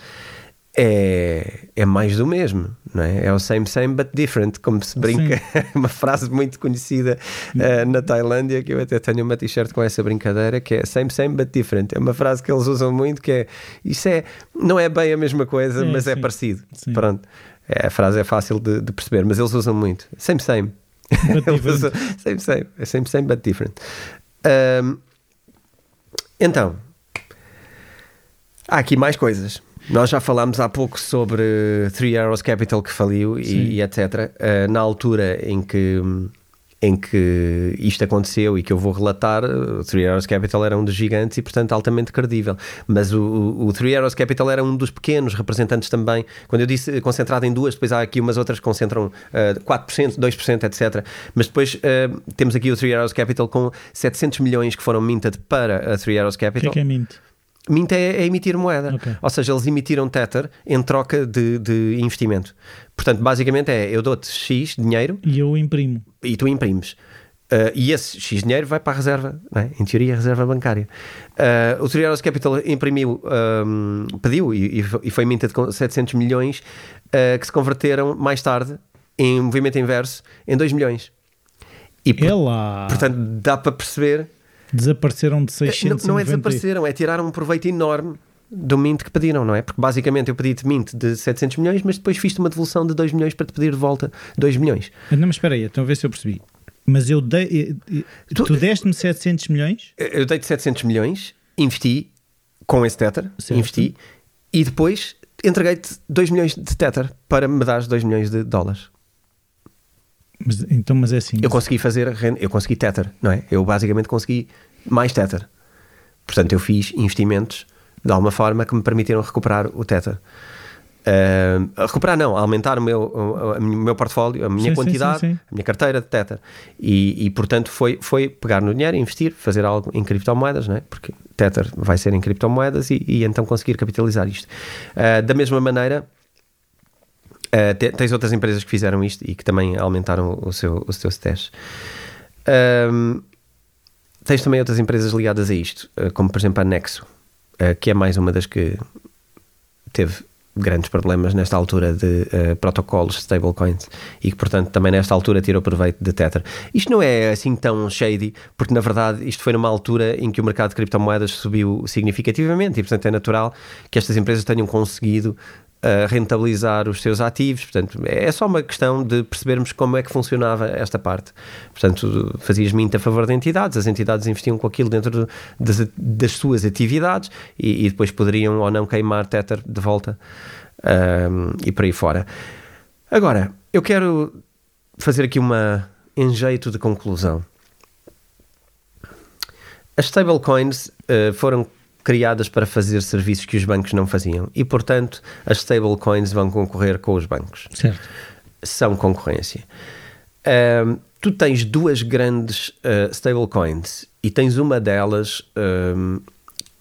é, é mais do mesmo, não é? É o same, same, but different, como se brinca. uma frase muito conhecida uh, na Tailândia, que eu até tenho uma t-shirt com essa brincadeira, que é same, same, but different. É uma frase que eles usam muito, que é, isso é, não é bem a mesma coisa, mas é sim. é parecido. Sim. Pronto. É, a frase é fácil de, de, perceber, mas eles usam muito. Same, same. usam, same, same. É same, same, but different. Um, então, há aqui mais coisas. Nós já falámos há pouco sobre Three Arrows Capital que faliu e, e, etc. Uh, na altura em que, em que isto aconteceu e que eu vou relatar, o Three Arrows Capital era um dos gigantes e, portanto, altamente credível. Mas o, o, o Three Arrows Capital era um dos pequenos representantes também. Quando eu disse concentrado em duas, depois há aqui umas outras que concentram uh, 4%, 2%, etc. Mas depois uh, temos aqui o Three Arrows Capital com 700 milhões que foram minted para a Three Arrows Capital. O que é, que é mint? Mint é, é emitir moeda. Okay. Ou seja, eles emitiram Tether em troca de, de investimento. Portanto, basicamente é: eu dou-te X dinheiro e eu imprimo. E tu imprimes. Uh, e esse X dinheiro vai para a reserva, é? em teoria, a reserva bancária. Uh, o Arrows Capital imprimiu, um, pediu e, e foi minted com 700 milhões uh, que se converteram mais tarde em movimento inverso em 2 milhões. E, Ela. portanto, dá para perceber Desapareceram de 600 Não, não é desapareceram, é tiraram um proveito enorme do mint que pediram, não é? Porque basicamente eu pedi-te mint de 700 milhões, mas depois fiz-te uma devolução de 2 milhões para te pedir de volta 2 milhões. Não, mas espera aí, então a ver se eu percebi. Mas eu dei. Tu, tu deste-me 700 milhões? Eu dei-te 700 milhões, investi com esse Tether, certo. investi, e depois entreguei-te 2 milhões de Tether para me dar 2 milhões de dólares. Mas, então, mas é assim. Eu consegui fazer, eu consegui Tether, não é? Eu basicamente consegui mais Tether. Portanto, eu fiz investimentos de alguma forma que me permitiram recuperar o Tether. Uh, recuperar não, aumentar o meu, o, o meu portfólio, a minha sim, quantidade, sim, sim, a minha carteira de Tether. E, e, portanto foi, foi pegar no dinheiro, investir, fazer algo em criptomoedas, não é? porque Tether vai ser em criptomoedas e, e então conseguir capitalizar isto. Uh, da mesma maneira, Uh, tens outras empresas que fizeram isto e que também aumentaram o seu, o seu stash. Um, tens também outras empresas ligadas a isto, uh, como por exemplo a Nexo, uh, que é mais uma das que teve grandes problemas nesta altura de uh, protocolos stablecoins e que, portanto, também nesta altura tirou proveito de Tether. Isto não é assim tão shady, porque na verdade isto foi numa altura em que o mercado de criptomoedas subiu significativamente e, portanto, é natural que estas empresas tenham conseguido a rentabilizar os seus ativos. Portanto, é só uma questão de percebermos como é que funcionava esta parte. Portanto, fazias mint a favor de entidades, as entidades investiam com aquilo dentro das, das suas atividades e, e, depois poderiam ou não queimar Tether de volta um, e por aí fora. Agora, eu quero fazer aqui uma enjeito de conclusão. As stablecoins uh, foram criadas para fazer serviços que os bancos não faziam e, portanto, as stablecoins vão concorrer com os bancos. Certo. São concorrência. Tu tens duas grandes uh, stablecoins e tens uma delas um,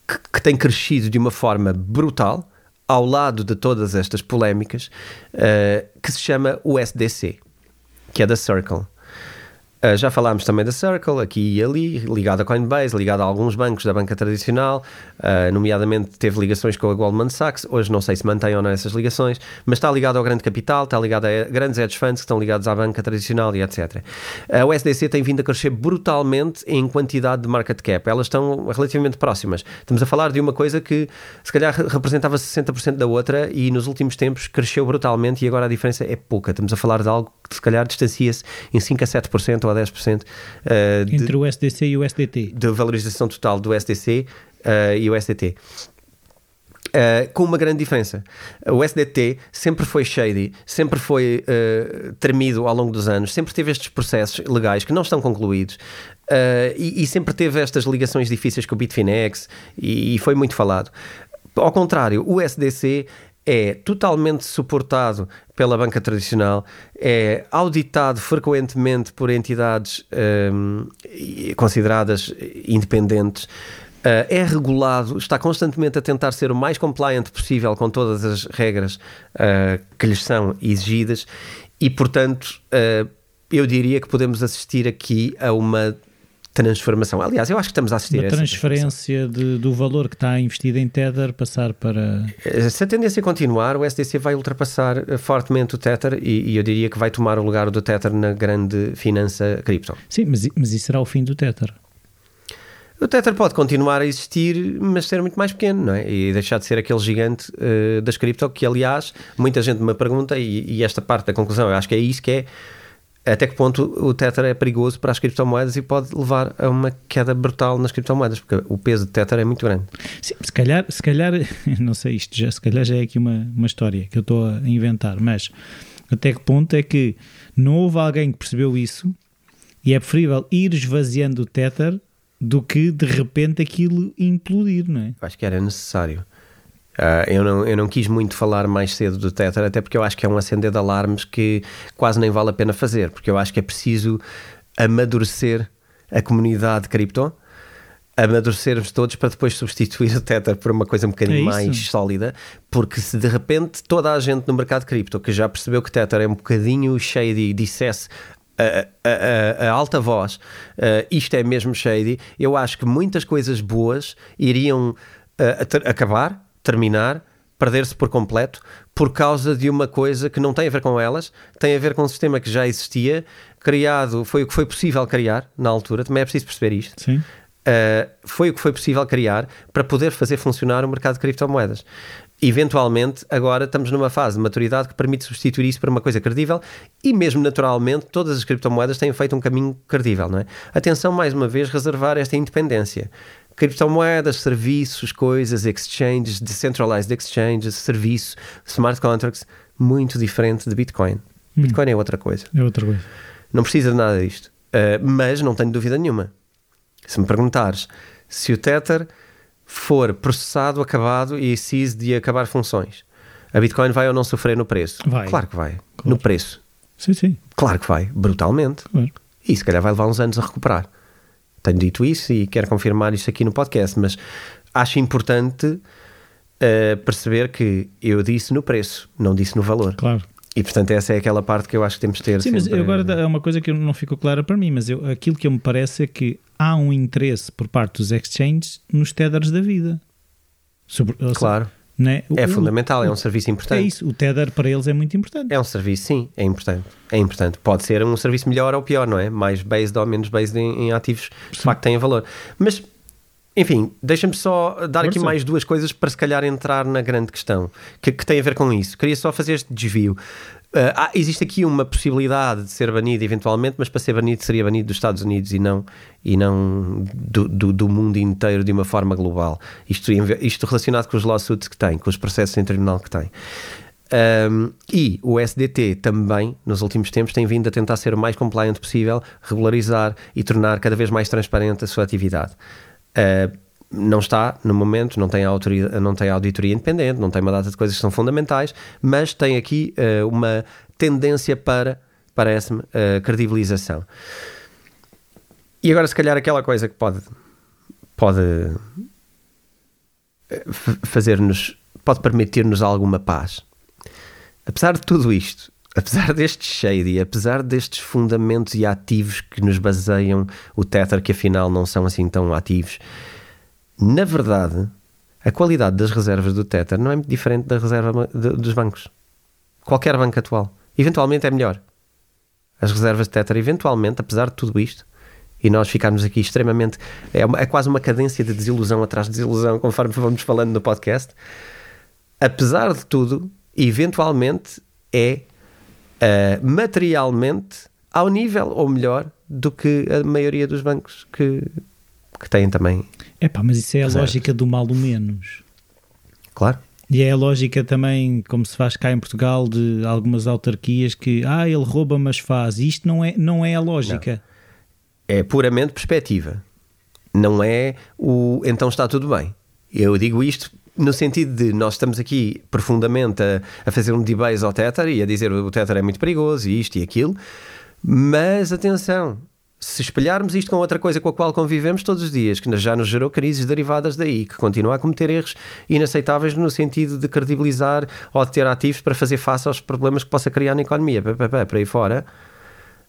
que, que, tem crescido de uma forma brutal ao lado de todas estas polémicas, uh, que se chama USDC, que é da Circle. Uh, já falámos também da Circle, aqui e ali, ligado a Coinbase, ligado a alguns bancos da banca tradicional, uh, nomeadamente teve ligações com a Goldman Sachs, hoje não sei se mantém ou não essas ligações, mas está ligado ao grande capital, está ligado a grandes hedge funds que estão ligados à banca tradicional e etc. A USDC tem vindo a crescer brutalmente em quantidade de market cap, elas estão relativamente próximas. Estamos a falar de uma coisa que se calhar representava 60% da outra e nos últimos tempos cresceu brutalmente e agora a diferença é pouca. Estamos a falar de algo que se calhar distancia-se em 5 a 7% ou a 10%. Uh, de, Entre o SDC e o SDT. De valorização total do SDC uh, eh, e o SDT. Uh, eh, com uma grande diferença. O SDT sempre foi shady, sempre foi uh, tremido ao longo dos anos, sempre teve estes processos legais que não estão concluídos uh, e, e, sempre teve estas ligações difíceis com o Bitfinex e, e, foi muito falado. Ao contrário, o SDC é totalmente suportado pela banca tradicional, é auditado frequentemente por entidades um, consideradas independentes. Uh, é regulado, está constantemente a tentar ser o mais compliant possível com todas as regras uh, que lhes são exigidas e, portanto, uh, eu diria que podemos assistir aqui a uma transformação. Aliás, eu acho que estamos a assistir a transferência de, do valor que está investido em Tether passar para. Eh, se a tendência continuar, o SDC vai ultrapassar eh, fortemente o Tether e, e eu diria que vai tomar o lugar do Tether na grande finança cripto. Sim, mas, mas isso será o fim do Tether. O Tether pode continuar a existir, mas ser muito mais pequeno, não é? E deixar de ser aquele gigante uh, das cripto, que aliás, muita gente me pergunta, e, e esta parte da conclusão, eu acho que é isso que é até que ponto o Tether é perigoso para as criptomoedas e pode levar a uma queda brutal nas criptomoedas, porque o peso de Tether é muito grande. Sim, se calhar, se calhar, não sei, isto já, se calhar já é aqui uma, uma história que eu estou a inventar, mas até que ponto é que não houve alguém que percebeu isso e é preferível ir esvaziando o Tether do que de repente aquilo implodir, não é? Acho que era necessário. Uh, eu, não, eu não quis muito falar mais cedo do Tether, até porque eu acho que é um acender de alarmes que quase nem vale a pena fazer, porque eu acho que é preciso amadurecer a comunidade cripto, amadurecermos todos para depois substituir o Tether por uma coisa um bocadinho é mais sólida, porque se de repente toda a gente no mercado cripto que já percebeu que Tether é um bocadinho shady dissesse a, a, a, alta voz, uh, isto é mesmo shady, eu acho que muitas coisas boas iriam uh, acabar terminar, perder-se por completo, por causa de uma coisa que não tem a ver com elas, tem a ver com um sistema que já existia, criado, foi o que foi possível criar na altura, também é preciso perceber isto. Sim. Uh, foi o que foi possível criar para poder fazer funcionar o mercado de criptomoedas. Eventualmente, agora estamos numa fase de maturidade que permite substituir isso para uma coisa credível e, mesmo naturalmente, todas as criptomoedas têm feito um caminho credível. Não é? Atenção, mais uma vez, reservar esta independência criptomoedas, serviços, coisas, exchanges, decentralized exchanges, serviço, smart contracts, muito diferente de Bitcoin. Hum. Bitcoin é outra coisa. É outra coisa. Não precisa de nada disto. Uh, mas não tenho dúvida nenhuma. Se me perguntares se o Tether for processado, acabado e CIS de acabar funções, a Bitcoin vai ou não sofrer no preço? Vai. Claro que vai. Claro. No preço. Sim, sim. Claro que vai. Brutalmente. Claro. E se calhar vai levar uns anos a recuperar tenho dito isso e quero confirmar isso aqui no podcast, mas acho importante uh, perceber que eu disse no preço, não disse no valor. Claro. E portanto, essa é aquela parte que eu acho que temos de ter. Sim, sempre... mas agora é uma coisa que não ficou clara para mim, mas eu, aquilo que eu me parece é que há um interesse por parte dos exchanges nos tethers da vida. Sobre, claro. É o, fundamental, é um serviço importante. É isso, o Tether para eles é muito importante. É um serviço, sim, é importante. É importante. Pode ser um serviço melhor ou pior, não é? Mais based ou menos based em, em ativos, de facto têm valor. Mas, enfim, deixa-me só dar Força. aqui mais duas coisas para se calhar entrar na grande questão, que, que tem a ver com isso. Queria só fazer este desvio. Ah, existe aqui uma possibilidade de ser banido eventualmente, mas para ser banido seria banido dos Estados Unidos e não, e não do, do, do mundo inteiro de uma forma global. Isto, isto relacionado com os lawsuits que tem, com os processos em tribunal que tem. Um, e o SDT também, nos últimos tempos, tem vindo a tentar ser o mais compliant possível, regularizar e tornar cada vez mais transparente a sua atividade. Uh, não está no momento, não tem, autoria, não tem auditoria independente, não tem uma data de coisas que são fundamentais, mas tem aqui uh, uma tendência para, parece-me, uh, credibilização. E agora, se calhar, aquela coisa que pode, pode eh, fazer-nos, pode permitir-nos alguma paz. Apesar de tudo isto, apesar deste shady, apesar destes fundamentos e ativos que nos baseiam o Tether, que afinal não são assim tão ativos, na verdade, a qualidade das reservas do Tether não é muito diferente da reserva dos bancos. Qualquer banco atual. Eventualmente é melhor. As reservas de Tether, eventualmente, apesar de tudo isto, e nós ficarmos aqui extremamente. É, uma, é quase uma cadência de desilusão atrás de desilusão, conforme vamos falando no podcast. Apesar de tudo, eventualmente é uh, materialmente ao nível ou melhor do que a maioria dos bancos que, que têm também é pá, mas isso é a lógica do mal o menos. Claro. E é a lógica também, como se faz cá em Portugal, de algumas autarquias que, ah, ele rouba, mas faz. Isto não é, não é a lógica. Não. É puramente perspectiva. Não é o então está tudo bem. Eu digo isto no sentido de nós estamos aqui profundamente a, a fazer um debate ao Tether e a dizer o Tether é muito perigoso e isto e aquilo, mas atenção, se espelharmos isto com outra coisa com a qual convivemos todos os dias, que já nos gerou crises derivadas daí, que continua a cometer erros inaceitáveis no sentido de credibilizar ou de ter ativos para fazer face aos problemas que possa criar na economia, para aí fora,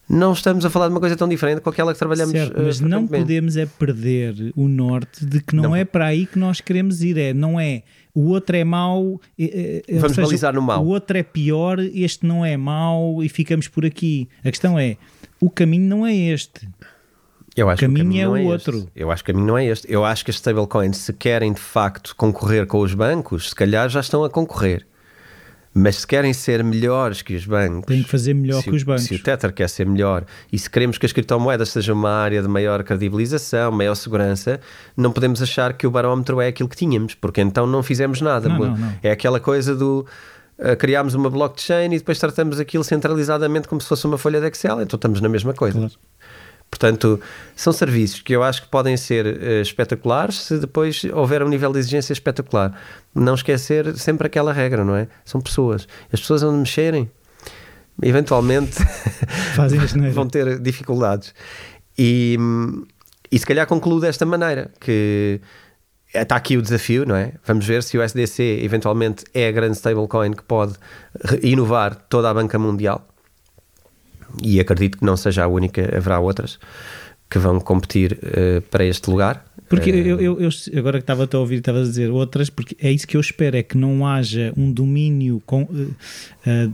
não estamos a falar de uma coisa tão diferente com aquela que trabalhamos. Certo, mas uh, não podemos é perder o norte de que não, não, é para aí que nós queremos ir, é, não é o outro é mau, é, é, vamos seja, balizar no mau. O outro é pior, este não é mau e ficamos por aqui. A questão é o caminho não é este. Eu acho o caminho, que o caminho é o é outro. Este. Eu acho que o caminho não é este. Eu acho que as stablecoins, se querem de facto concorrer com os bancos, se calhar já estão a concorrer. Mas se querem ser melhores que os bancos, têm que fazer melhor que os bancos. Se o Tether quer ser melhor e se queremos que as criptomoedas sejam uma área de maior credibilização, maior segurança, não podemos achar que o barómetro é aquilo que tínhamos, porque então não fizemos nada. Não, não, não. É aquela coisa do uh, criámos uma blockchain e depois tratamos aquilo centralizadamente como se fosse uma folha de Excel, então estamos na mesma coisa. Claro. Portanto, são serviços que eu acho que podem ser uh, espetaculares se depois houver um nível de exigência espetacular. Não esquecer sempre aquela regra, não é? São pessoas. As pessoas onde mexerem, eventualmente vão ter dificuldades. E, e se calhar concluo desta maneira, que está aqui o desafio, não é? Vamos ver se o SDC eventualmente é a grande stablecoin que pode inovar toda a banca mundial. E acredito que não seja a única, haverá outras que vão competir uh, para este lugar. Porque uh, eu, eu, eu, agora que estava a ouvir, estava a dizer outras, porque é isso que eu espero, é que não haja um domínio com, uh,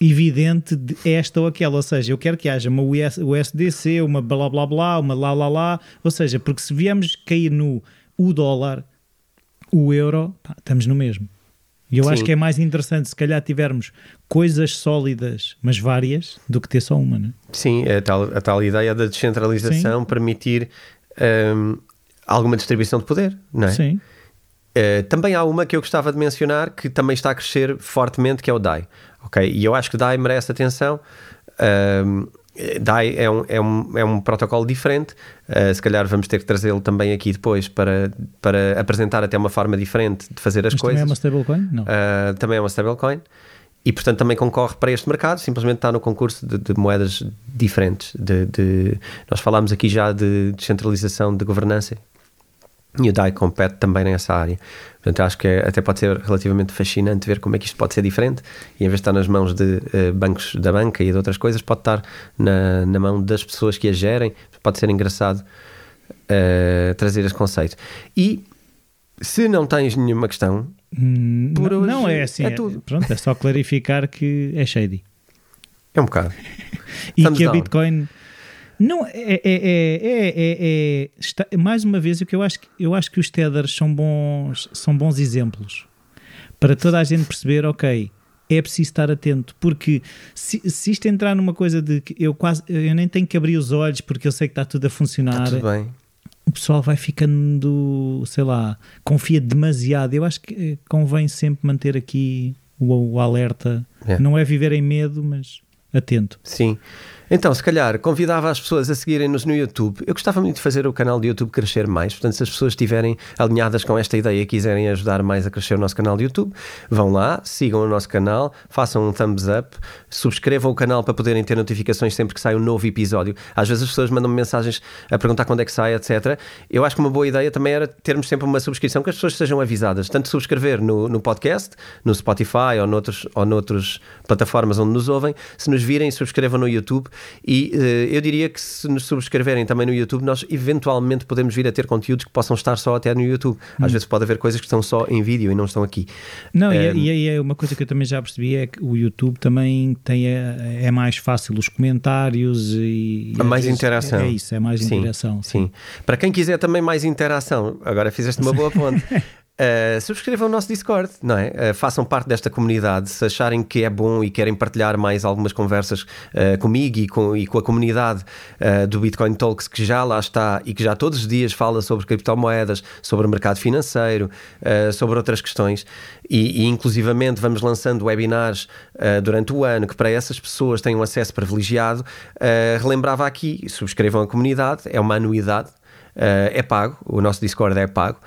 evidente de esta ou aquela, ou seja, eu quero que haja uma US, USDC, uma blá blá blá, uma lá lá lá, ou seja, porque se viemos cair no o dólar, o euro, pá, estamos no mesmo. E eu Sim. acho que é mais interessante se calhar tivermos coisas sólidas, mas várias, do que ter só uma, não é? Sim, a tal, a tal ideia da descentralização Sim. permitir um, alguma distribuição de poder, não é? Sim. Uh, também há uma que eu gostava de mencionar que também está a crescer fortemente, que é o DAI. Ok? E eu acho que o DAI merece atenção. Um, DAI é um, é um, é um protocolo diferente, uh, se calhar vamos ter que trazê-lo também aqui depois para, para apresentar até uma forma diferente de fazer as Mas coisas. também é uma stablecoin? Não. Uh, também é uma stablecoin e portanto também concorre para este mercado, simplesmente está no concurso de, de moedas diferentes. De, de, nós falámos aqui já de descentralização de governança e o DAI compete também nessa área. Portanto, acho que é, até pode ser relativamente fascinante ver como é que isto pode ser diferente e em vez de estar nas mãos de uh, bancos da banca e de outras coisas, pode estar na, na mão das pessoas que a gerem. Pode ser engraçado uh, trazer esse conceito. E se não tens nenhuma questão, hum, por não, hoje não é assim. É, tudo. Pronto, é só clarificar que é shady. É um bocado. e Estamos que a Bitcoin não, é, é, é, está, mais uma vez, o que eu acho, eu acho que os tethers são bons, são bons exemplos para toda a gente perceber, ok, é preciso estar atento, porque se, se isto entrar numa coisa de que eu quase eu nem tenho que abrir os olhos porque eu sei que está tudo a funcionar. Está tudo bem. O pessoal vai ficando, sei lá, confia demasiado. Eu acho que convém sempre manter aqui o, o alerta. É. Não é viver em medo, mas atento. Sim. Então, se calhar, convidava as pessoas a seguirem-nos no YouTube. Eu gostava muito de fazer o canal de YouTube crescer mais. Portanto, se as pessoas estiverem alinhadas com esta ideia e quiserem ajudar mais a crescer o nosso canal de YouTube, vão lá, sigam o nosso canal, façam um thumbs up, subscrevam o canal para poderem ter notificações sempre que sai um novo episódio. Às vezes as pessoas mandam -me mensagens a perguntar quando é que sai, etc. Eu acho que uma boa ideia também era termos sempre uma subscrição que as pessoas sejam avisadas. Tanto subscrever no, no podcast, no Spotify ou noutros, ou noutras plataformas onde nos ouvem. Se nos virem, subscrevam no YouTube e uh, eu diria que se nos subscreverem também no YouTube, nós eventualmente podemos vir a ter conteúdos que possam estar só até no YouTube. Às hum. vezes pode haver coisas que estão só em vídeo e não estão aqui. Não, um, e, e, é uma coisa que eu também já percebi é que o YouTube também tem é, é mais fácil os comentários e. e mais interação. É, é, isso, é mais sim, interação. Sim. sim. Para quem quiser também mais interação, agora fizeste uma boa ponte. Uh, subscrevam o nosso Discord, não é? Uh, façam parte desta comunidade. Se acharem que é bom e querem partilhar mais algumas conversas uh, comigo e com, e com a comunidade do Bitcoin Talks, que já lá está e que já todos os dias fala sobre criptomoedas, sobre o mercado financeiro, sobre outras questões, e, e inclusivamente vamos lançando webinars durante o ano que para essas pessoas tenham acesso privilegiado. relembrava aqui, subscrevam a comunidade, é uma anuidade é pago, o nosso Discord é pago,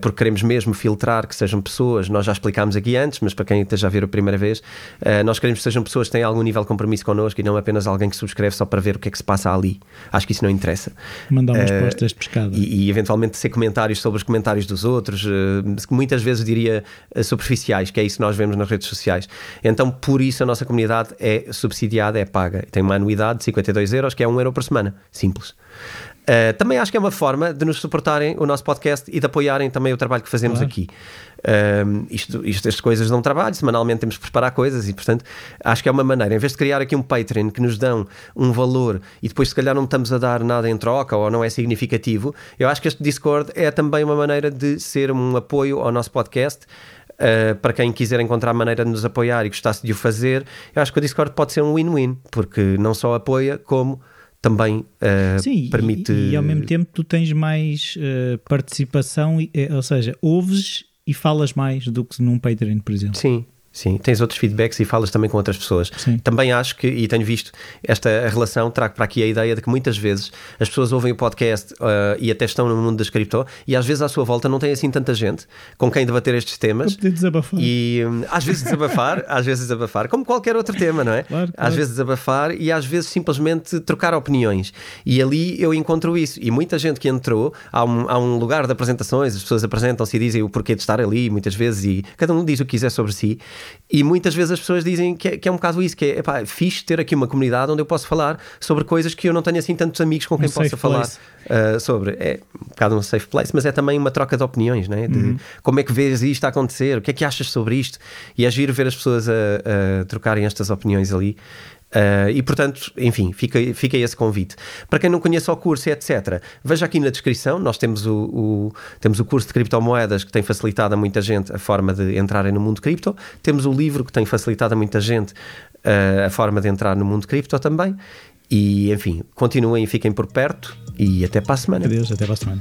porque queremos mesmo filtrar que sejam pessoas, nós já explicámos aqui antes, mas para quem esteja a ver a primeira vez, nós queremos que sejam pessoas que têm algum nível de compromisso connosco e não apenas alguém que subscreve só para ver o que é que se passa ali. Acho que isso não interessa. Mandar umas postas de pescada. E, e, eventualmente ser comentários sobre os comentários dos outros, muitas vezes diria superficiais, que é isso que nós vemos nas redes sociais. Então, por isso, a nossa comunidade é subsidiada, é paga. Tem uma anuidade de 52 euros, que é 1 euro por semana. Simples. Uh, também acho que é uma forma de nos suportarem o nosso podcast e de apoiarem também o trabalho que fazemos claro. aqui. Uh, isto, isto, estas coisas dão trabalho, semanalmente temos que preparar coisas e, portanto, acho que é uma maneira, em vez de criar aqui um Patreon que nos dão um valor e depois, se calhar, não estamos a dar nada em troca ou não é significativo, eu acho que este Discord é também uma maneira de ser um apoio ao nosso podcast. Uh, para quem quiser encontrar maneira de nos apoiar e gostasse de o fazer, eu acho que o Discord pode ser um win-win, porque não só apoia, como também uh, Sim, permite. E, e, ao mesmo tempo tu tens mais uh, participação, ou seja, ouves e falas mais do que num Patreon, por exemplo. Sim, Sim, tens outros feedbacks e falas também com outras pessoas. Sim. Também acho que, e tenho visto esta relação, trago para aqui a ideia de que muitas vezes as pessoas ouvem o podcast uh, e até estão no mundo das cripto e às vezes à sua volta não tem assim tanta gente com quem debater estes temas. Para desabafar. E um, às vezes desabafar, às vezes desabafar, como qualquer outro tema, não é? Claro, claro. Às vezes desabafar e às vezes simplesmente trocar opiniões. E ali eu encontro isso. E muita gente que entrou, há um, há um lugar de apresentações, as pessoas apresentam-se e dizem o porquê de estar ali, muitas vezes, e cada um diz o que quiser sobre si. E muitas vezes as pessoas dizem que é, que é um bocado isso, que é, epá, fixe ter aqui uma comunidade onde eu posso falar sobre coisas que eu não tenho assim tantos amigos com quem um possa falar uh, sobre. É um bocado um safe place, mas é também uma troca de opiniões, né? de uhum. como é que vês isto a acontecer, o que é que achas sobre isto, e é giro ver as pessoas a, a trocarem estas opiniões ali. Uh, e portanto, enfim, fica, fica esse convite. Para quem não conhece o curso, etc., veja aqui na descrição. Nós temos o, o, temos o curso de criptomoedas que tem facilitado a muita gente a forma de entrarem no mundo cripto. Temos o livro que tem facilitado a muita gente uh, a forma de entrar no mundo cripto também. E enfim, continuem e fiquem por perto. E até para a semana. Adeus, até para a semana.